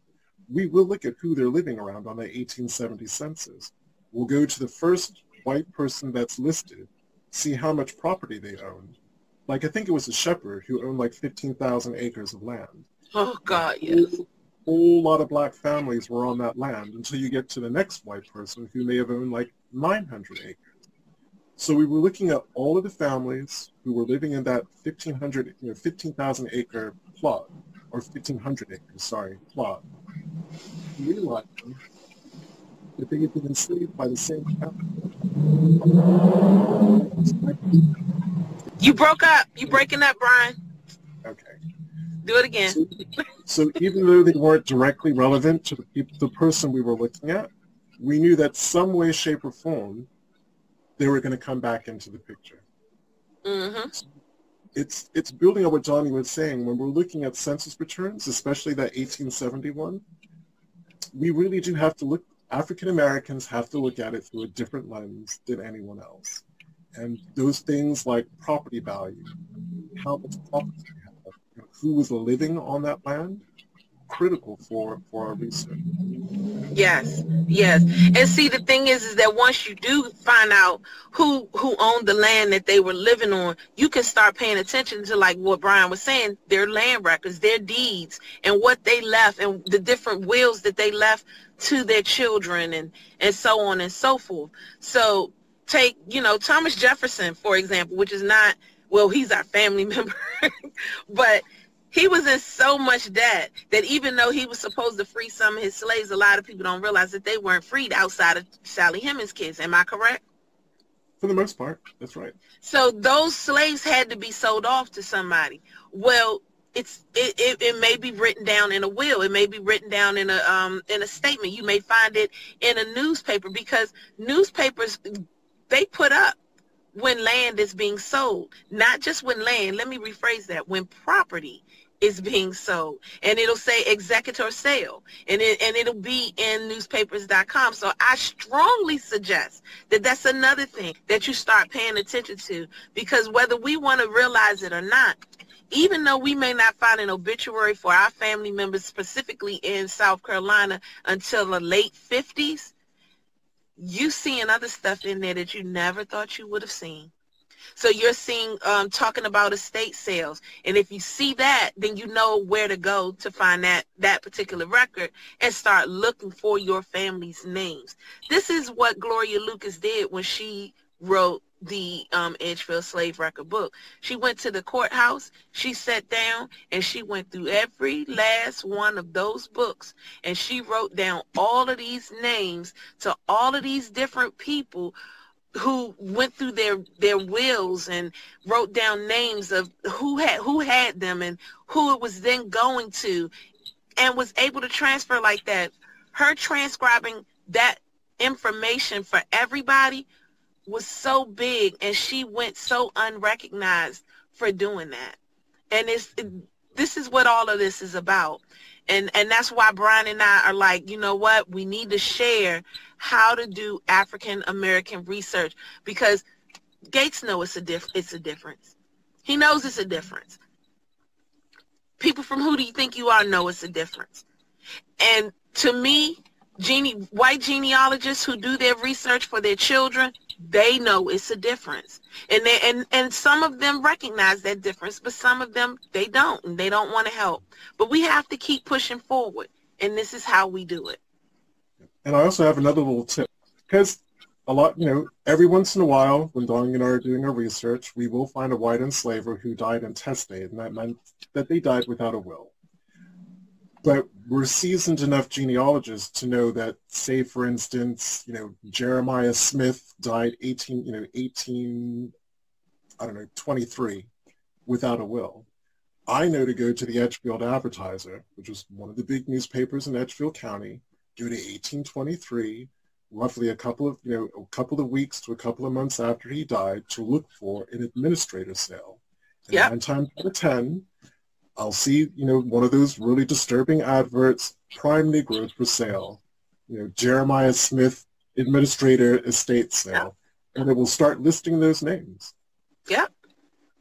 Speaker 2: we will look at who they're living around on the 1870 census. We'll go to the first white person that's listed, see how much property they owned. Like I think it was a shepherd who owned like 15,000 acres of land.
Speaker 1: Oh God, yes. A
Speaker 2: whole lot of black families were on that land until you get to the next white person who may have owned like 900 acres. So we were looking at all of the families who were living in that 1,500, you know, 15,000 acre plot, or 1,500 acres, sorry, plot. Realizing that they had been enslaved by the same.
Speaker 1: You broke up. You breaking up, Brian.
Speaker 2: Okay.
Speaker 1: Do it again.
Speaker 2: So, so even though they weren't directly relevant to the, the person we were looking at, we knew that some way, shape, or form, they were going to come back into the picture.
Speaker 1: Mm-hmm.
Speaker 2: It's it's building on what Johnny was saying. When we're looking at census returns, especially that 1871, we really do have to look African Americans have to look at it through a different lens than anyone else. And those things like property value, how much property have, who was living on that land, critical for, for our research.
Speaker 1: Yes, yes. And see, the thing is, is that once you do find out who who owned the land that they were living on, you can start paying attention to like what Brian was saying, their land records, their deeds, and what they left, and the different wills that they left to their children, and and so on and so forth. So take, you know, Thomas Jefferson, for example, which is not well, he's our family member, but he was in so much debt that even though he was supposed to free some of his slaves, a lot of people don't realize that they weren't freed outside of Sally Hemings' kids. Am I correct?
Speaker 2: For the most part, that's right.
Speaker 1: So those slaves had to be sold off to somebody. Well, it's it, it, it may be written down in a will. It may be written down in a um in a statement. You may find it in a newspaper because newspapers they put up when land is being sold, not just when land. Let me rephrase that. When property is being sold and it'll say executor sale and it and it'll be in newspapers.com so i strongly suggest that that's another thing that you start paying attention to because whether we want to realize it or not even though we may not find an obituary for our family members specifically in South Carolina until the late 50s, you seeing other stuff in there that you never thought you would have seen. So you're seeing um, talking about estate sales, and if you see that, then you know where to go to find that that particular record and start looking for your family's names. This is what Gloria Lucas did when she wrote the um, Edgefield Slave Record book. She went to the courthouse, she sat down, and she went through every last one of those books, and she wrote down all of these names to all of these different people who went through their their wills and wrote down names of who had who had them and who it was then going to and was able to transfer like that her transcribing that information for everybody was so big and she went so unrecognized for doing that. And it's it, this is what all of this is about. And and that's why Brian and I are like, you know what? We need to share how to do African American research because Gates knows it's a diff- it's a difference. He knows it's a difference. People from who do you think you are know it's a difference. And to me, gene- white genealogists who do their research for their children, they know it's a difference. And they and and some of them recognize that difference but some of them they don't and they don't want to help. But we have to keep pushing forward and this is how we do it.
Speaker 2: And i also have another little tip because a lot you know every once in a while when Donnie and I are doing our research we will find a white enslaver who died intestate and that meant that they died without a will but we're seasoned enough genealogists to know that, say, for instance, you know, Jeremiah Smith died 18, you know, 18, I don't know, 23 without a will. I know to go to the Edgefield Advertiser, which was one of the big newspapers in Edgefield County, go to 1823, roughly a couple of, you know, a couple of weeks to a couple of months after he died to look for an administrator sale. And yep. nine times out of 10, I'll see, you know, one of those really disturbing adverts, prime Negroes for sale, you know, Jeremiah Smith administrator estate sale, yeah. and it will start listing those names.
Speaker 1: Yep.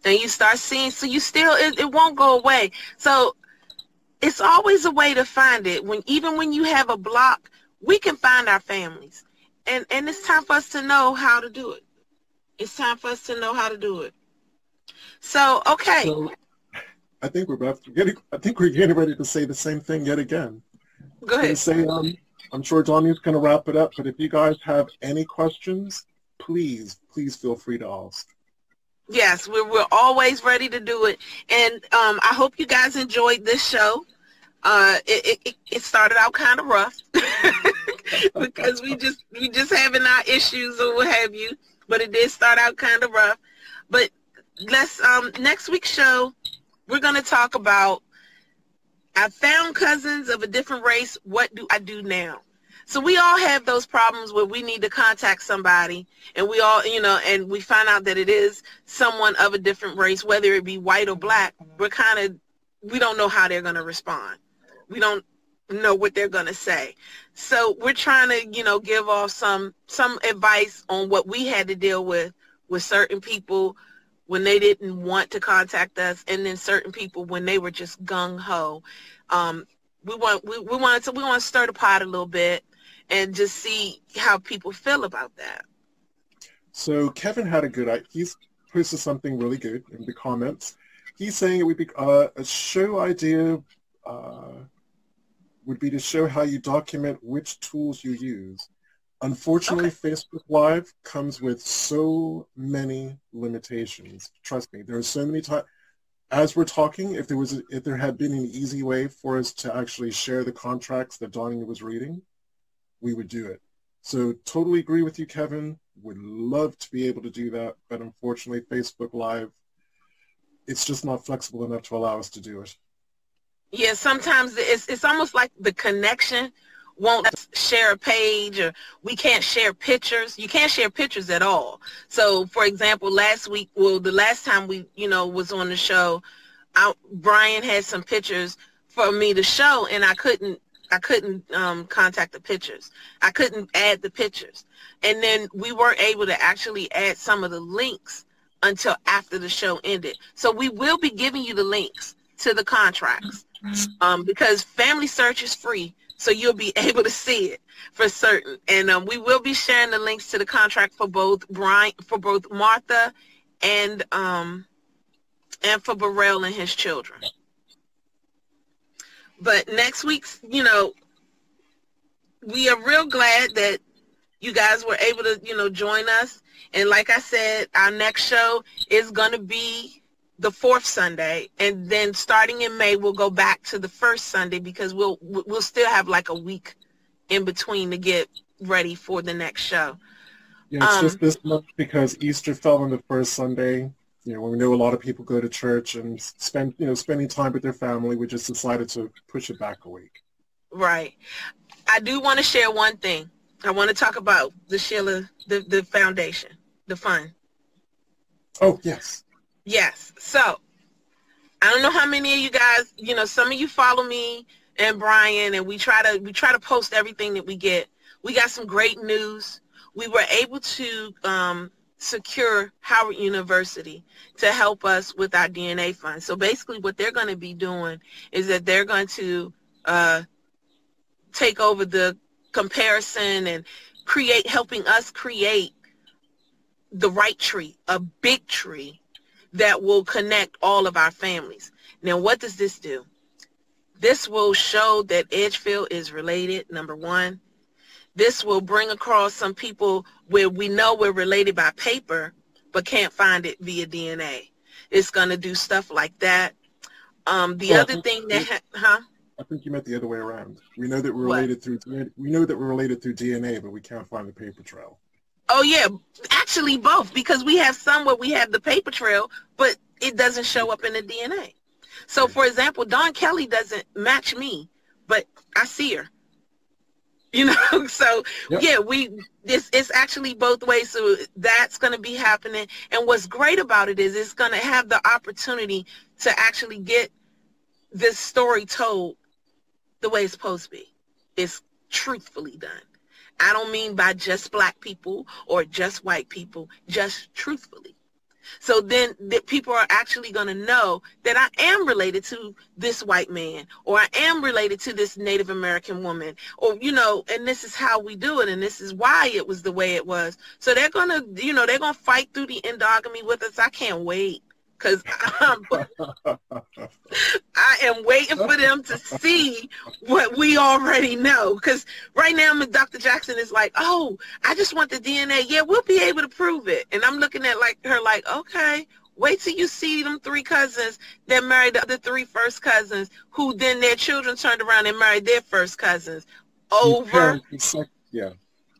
Speaker 1: And you start seeing, so you still, it, it won't go away. So it's always a way to find it. When Even when you have a block, we can find our families. And, and it's time for us to know how to do it. It's time for us to know how to do it. So, okay. So,
Speaker 2: I think we're about to getting, I think we're getting ready to say the same thing yet again.
Speaker 1: Go ahead.
Speaker 2: Say, um, I'm sure Donnie's going to wrap it up, but if you guys have any questions, please, please feel free to ask.
Speaker 1: Yes, we're, we're always ready to do it. And um, I hope you guys enjoyed this show. Uh, it, it, it started out kind of rough because we just we just having our issues or what have you. But it did start out kind of rough. But let's um, next week's show we're going to talk about I found cousins of a different race. What do I do now? So we all have those problems where we need to contact somebody and we all, you know, and we find out that it is someone of a different race, whether it be white or black. We're kind of, we don't know how they're going to respond. We don't know what they're going to say. So we're trying to, you know, give off some, some advice on what we had to deal with with certain people when they didn't want to contact us, and then certain people when they were just gung ho. Um, we want we, we wanted to we want to stir the pot a little bit and just see how people feel about that.
Speaker 2: So Kevin had a good idea. he's posted something really good in the comments. He's saying it would be uh, a show idea uh, would be to show how you document which tools you use. Unfortunately, okay. Facebook Live comes with so many limitations. Trust me, there are so many times. As we're talking, if there was, a, if there had been an easy way for us to actually share the contracts that Donnie was reading, we would do it. So totally agree with you, Kevin. Would love to be able to do that, but unfortunately, Facebook Live it's just not flexible enough to allow us to do it.
Speaker 1: Yeah, sometimes it's it's almost like the connection won't share a page or we can't share pictures. You can't share pictures at all. So, for example, last week, well, the last time we, you know, was on the show, I, Brian had some pictures for me to show, and I couldn't, I couldn't um, contact the pictures. I couldn't add the pictures, and then we weren't able to actually add some of the links until after the show ended. So we will be giving you the links to the contracts um, because FamilySearch is free so you'll be able to see it for certain. And um, we will be sharing the links to the contract for both Brian, for both Martha, and um, and for Burrell and his children. But next week's, you know, we are real glad that you guys were able to, you know, join us. And like I said, our next show is going to be the fourth Sunday, and then starting in May, we'll go back to the first Sunday because we'll we'll still have like a week in between to get ready for the next show.
Speaker 2: Yeah, it's um, just this month because Easter fell on the first Sunday. You know, when we know a lot of people go to church and spend you know spending time with their family, we just decided to push it back a week.
Speaker 1: Right. I do want to share one thing. I want to talk about the Sheila, the the foundation, the fund.
Speaker 2: Oh yes.
Speaker 1: Yes. So I don't know how many of you guys, you know, some of you follow me and Brian and we try to we try to post everything that we get. We got some great news. We were able to um, secure Howard University to help us with our DNA fund. So basically what they're going to be doing is that they're going to uh, take over the comparison and create, helping us create the right tree, a big tree that will connect all of our families. Now, what does this do? This will show that Edgefield is related, number one. This will bring across some people where we know we're related by paper, but can't find it via DNA. It's going to do stuff like that. Um, the well, other thing that, ha- huh?
Speaker 2: I think you meant the other way around. We know that we're related what? through we know that we're related through DNA, but we can't find the paper trail.
Speaker 1: Oh yeah, actually both because we have some where we have the paper trail, but it doesn't show up in the DNA. So for example, Don Kelly doesn't match me, but I see her. You know, so yep. yeah, we this it's actually both ways. So that's going to be happening. And what's great about it is it's going to have the opportunity to actually get this story told the way it's supposed to be. It's truthfully done. I don't mean by just black people or just white people, just truthfully. So then people are actually going to know that I am related to this white man or I am related to this Native American woman or, you know, and this is how we do it and this is why it was the way it was. So they're going to, you know, they're going to fight through the endogamy with us. I can't wait because I am waiting for them to see what we already know. Because right now, Dr. Jackson is like, oh, I just want the DNA. Yeah, we'll be able to prove it. And I'm looking at like her like, okay, wait till you see them three cousins that married the other three first cousins, who then their children turned around and married their first cousins. Over.
Speaker 2: Yeah.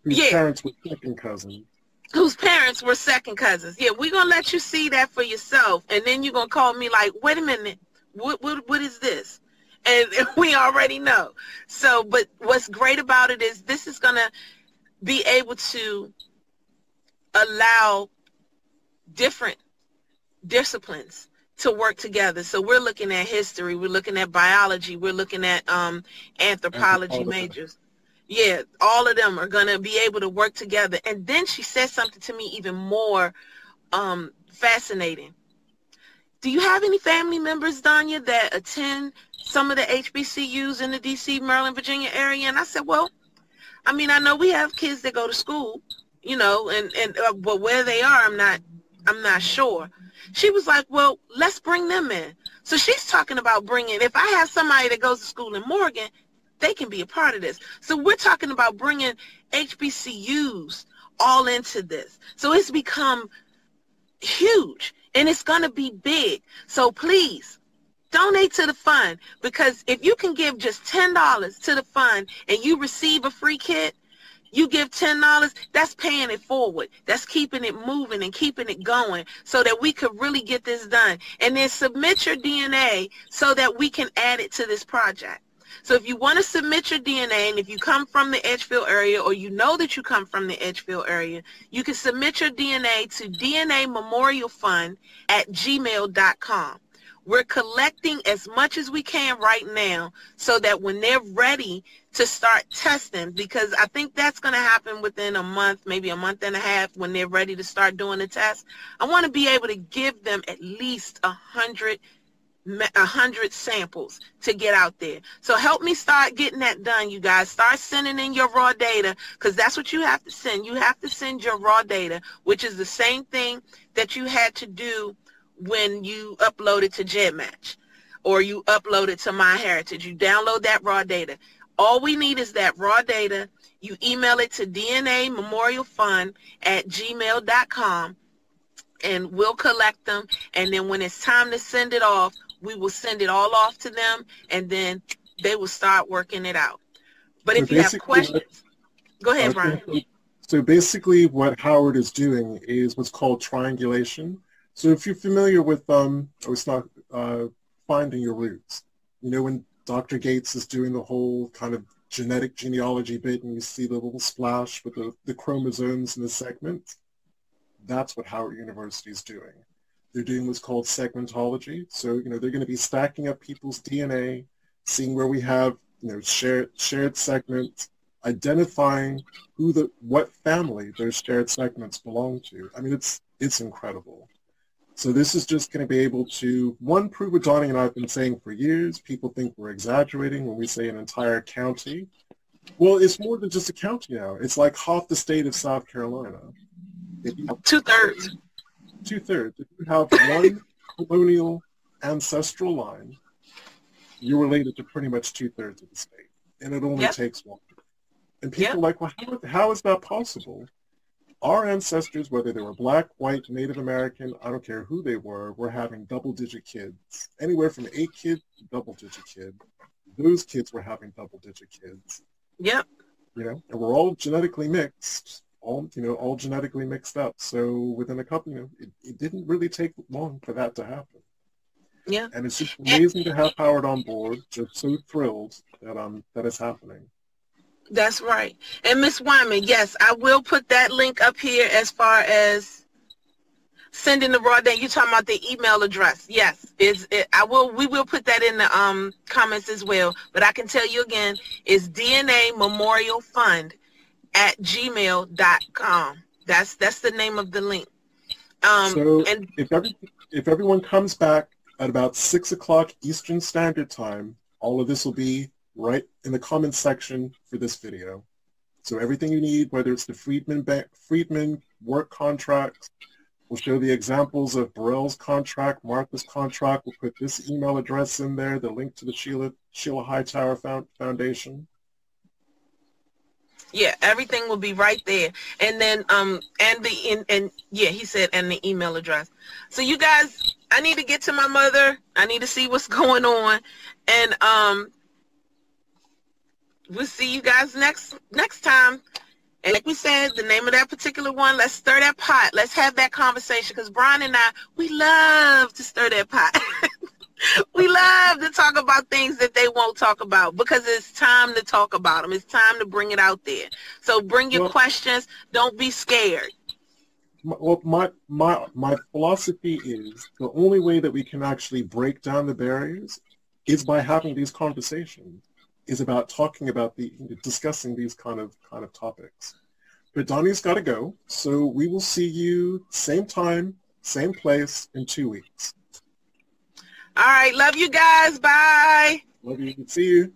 Speaker 2: Whose yeah. parents were second cousins
Speaker 1: whose parents were second cousins. Yeah, we're gonna let you see that for yourself, and then you're gonna call me like, wait a minute, what what what is this? And, we already know. So, but what's great about it is this is gonna be able to allow different disciplines to work together. So we're looking at history, we're looking at biology, we're looking at um, anthropology majors yeah, all of them are going to be able to work together. And then she said something to me even more um, fascinating. Do you have any family members, Danya, that attend some of the HBCUs in the D.C., Maryland, Virginia area? And I said, well, I mean, I know we have kids that go to school, you know, and, and uh, but where they are, I'm not, I'm not sure. She was like, well, let's bring them in. So she's talking about bringing, if I have somebody that goes to school in Morgan, they can be a part of this. So we're talking about bringing HBCUs all into this. So it's become huge and it's going to be big. So please donate to the fund because if you can give just $10 to the fund and you receive a free kit, you give $10, that's paying it forward. That's keeping it moving and keeping it going so that we could really get this done. And then submit your DNA so that we can add it to this project. So if you want to submit your DNA and if you come from the Edgefield area or you know that you come from the Edgefield area, you can submit your DNA to DNA Memorial Fund at gmail.com. We're collecting as much as we can right now so that when they're ready to start testing, because I think that's going to happen within a month, maybe a month and a half when they're ready to start doing the test, I want to be able to give them at least a hundred a hundred samples to get out there. So help me start getting that done, you guys. Start sending in your raw data because that's what you have to send. You have to send your raw data, which is the same thing that you had to do when you uploaded to GEDmatch or you uploaded to MyHeritage. You download that raw data. All we need is that raw data. You email it to DNA Memorial Fund at gmail.com and we'll collect them. And then when it's time to send it off, we will send it all off to them and then they will start working it out. But so if you have questions, go ahead, Brian.
Speaker 2: So basically what Howard is doing is what's called triangulation. So if you're familiar with, um, oh, it's not uh, finding your roots. You know, when Dr. Gates is doing the whole kind of genetic genealogy bit and you see the little splash with the, the chromosomes in the segment, that's what Howard University is doing. They're doing what's called segmentology. So, you know, they're going to be stacking up people's DNA, seeing where we have, you know, shared, shared segments, identifying who the, what family those shared segments belong to. I mean, it's, it's incredible. So this is just going to be able to, one, prove what Donnie and I have been saying for years. People think we're exaggerating when we say an entire county. Well, it's more than just a county now. It's like half the state of South Carolina.
Speaker 1: Two-thirds
Speaker 2: two-thirds. If you have one colonial ancestral line, you're related to pretty much two-thirds of the state. And it only yep. takes one. And people yep. are like, well, how, how is that possible? Our ancestors, whether they were black, white, Native American, I don't care who they were, were having double-digit kids. Anywhere from eight kids to double-digit kids. Those kids were having double-digit kids.
Speaker 1: Yep.
Speaker 2: You know, and we're all genetically mixed all you know all genetically mixed up. So within a couple, you know, it, it didn't really take long for that to happen.
Speaker 1: Yeah,
Speaker 2: and it's just amazing to have Howard on board. Just so thrilled that um that it's happening.
Speaker 1: That's right. And Miss Wyman, yes, I will put that link up here as far as sending the raw data. You're talking about the email address? Yes, is it, I will. We will put that in the um comments as well. But I can tell you again, it's DNA Memorial Fund at gmail.com. That's that's the name of the link.
Speaker 2: Um, so and if every, if everyone comes back at about six o'clock Eastern Standard Time, all of this will be right in the comments section for this video. So everything you need, whether it's the Freedman Bank, Freedman work contracts, we'll show the examples of Burrell's contract, Martha's contract. We'll put this email address in there, the link to the Sheila Sheila Hightower Foundation.
Speaker 1: Yeah, everything will be right there. And then um and the in and yeah, he said and the email address. So you guys, I need to get to my mother. I need to see what's going on. And um we'll see you guys next next time. And like we said, the name of that particular one, let's stir that pot. Let's have that conversation because Brian and I, we love to stir that pot. we love to talk about things that they won't talk about because it's time to talk about them. It's time to bring it out there. So bring your well, questions. Don't be scared.
Speaker 2: Well, my, my, my philosophy is the only way that we can actually break down the barriers is by having these conversations, is about talking about the, discussing these kind of, kind of topics. But Donnie's got to go, so we will see you same time, same place in two weeks.
Speaker 1: All right. Love you guys. Bye.
Speaker 2: Love you. See you.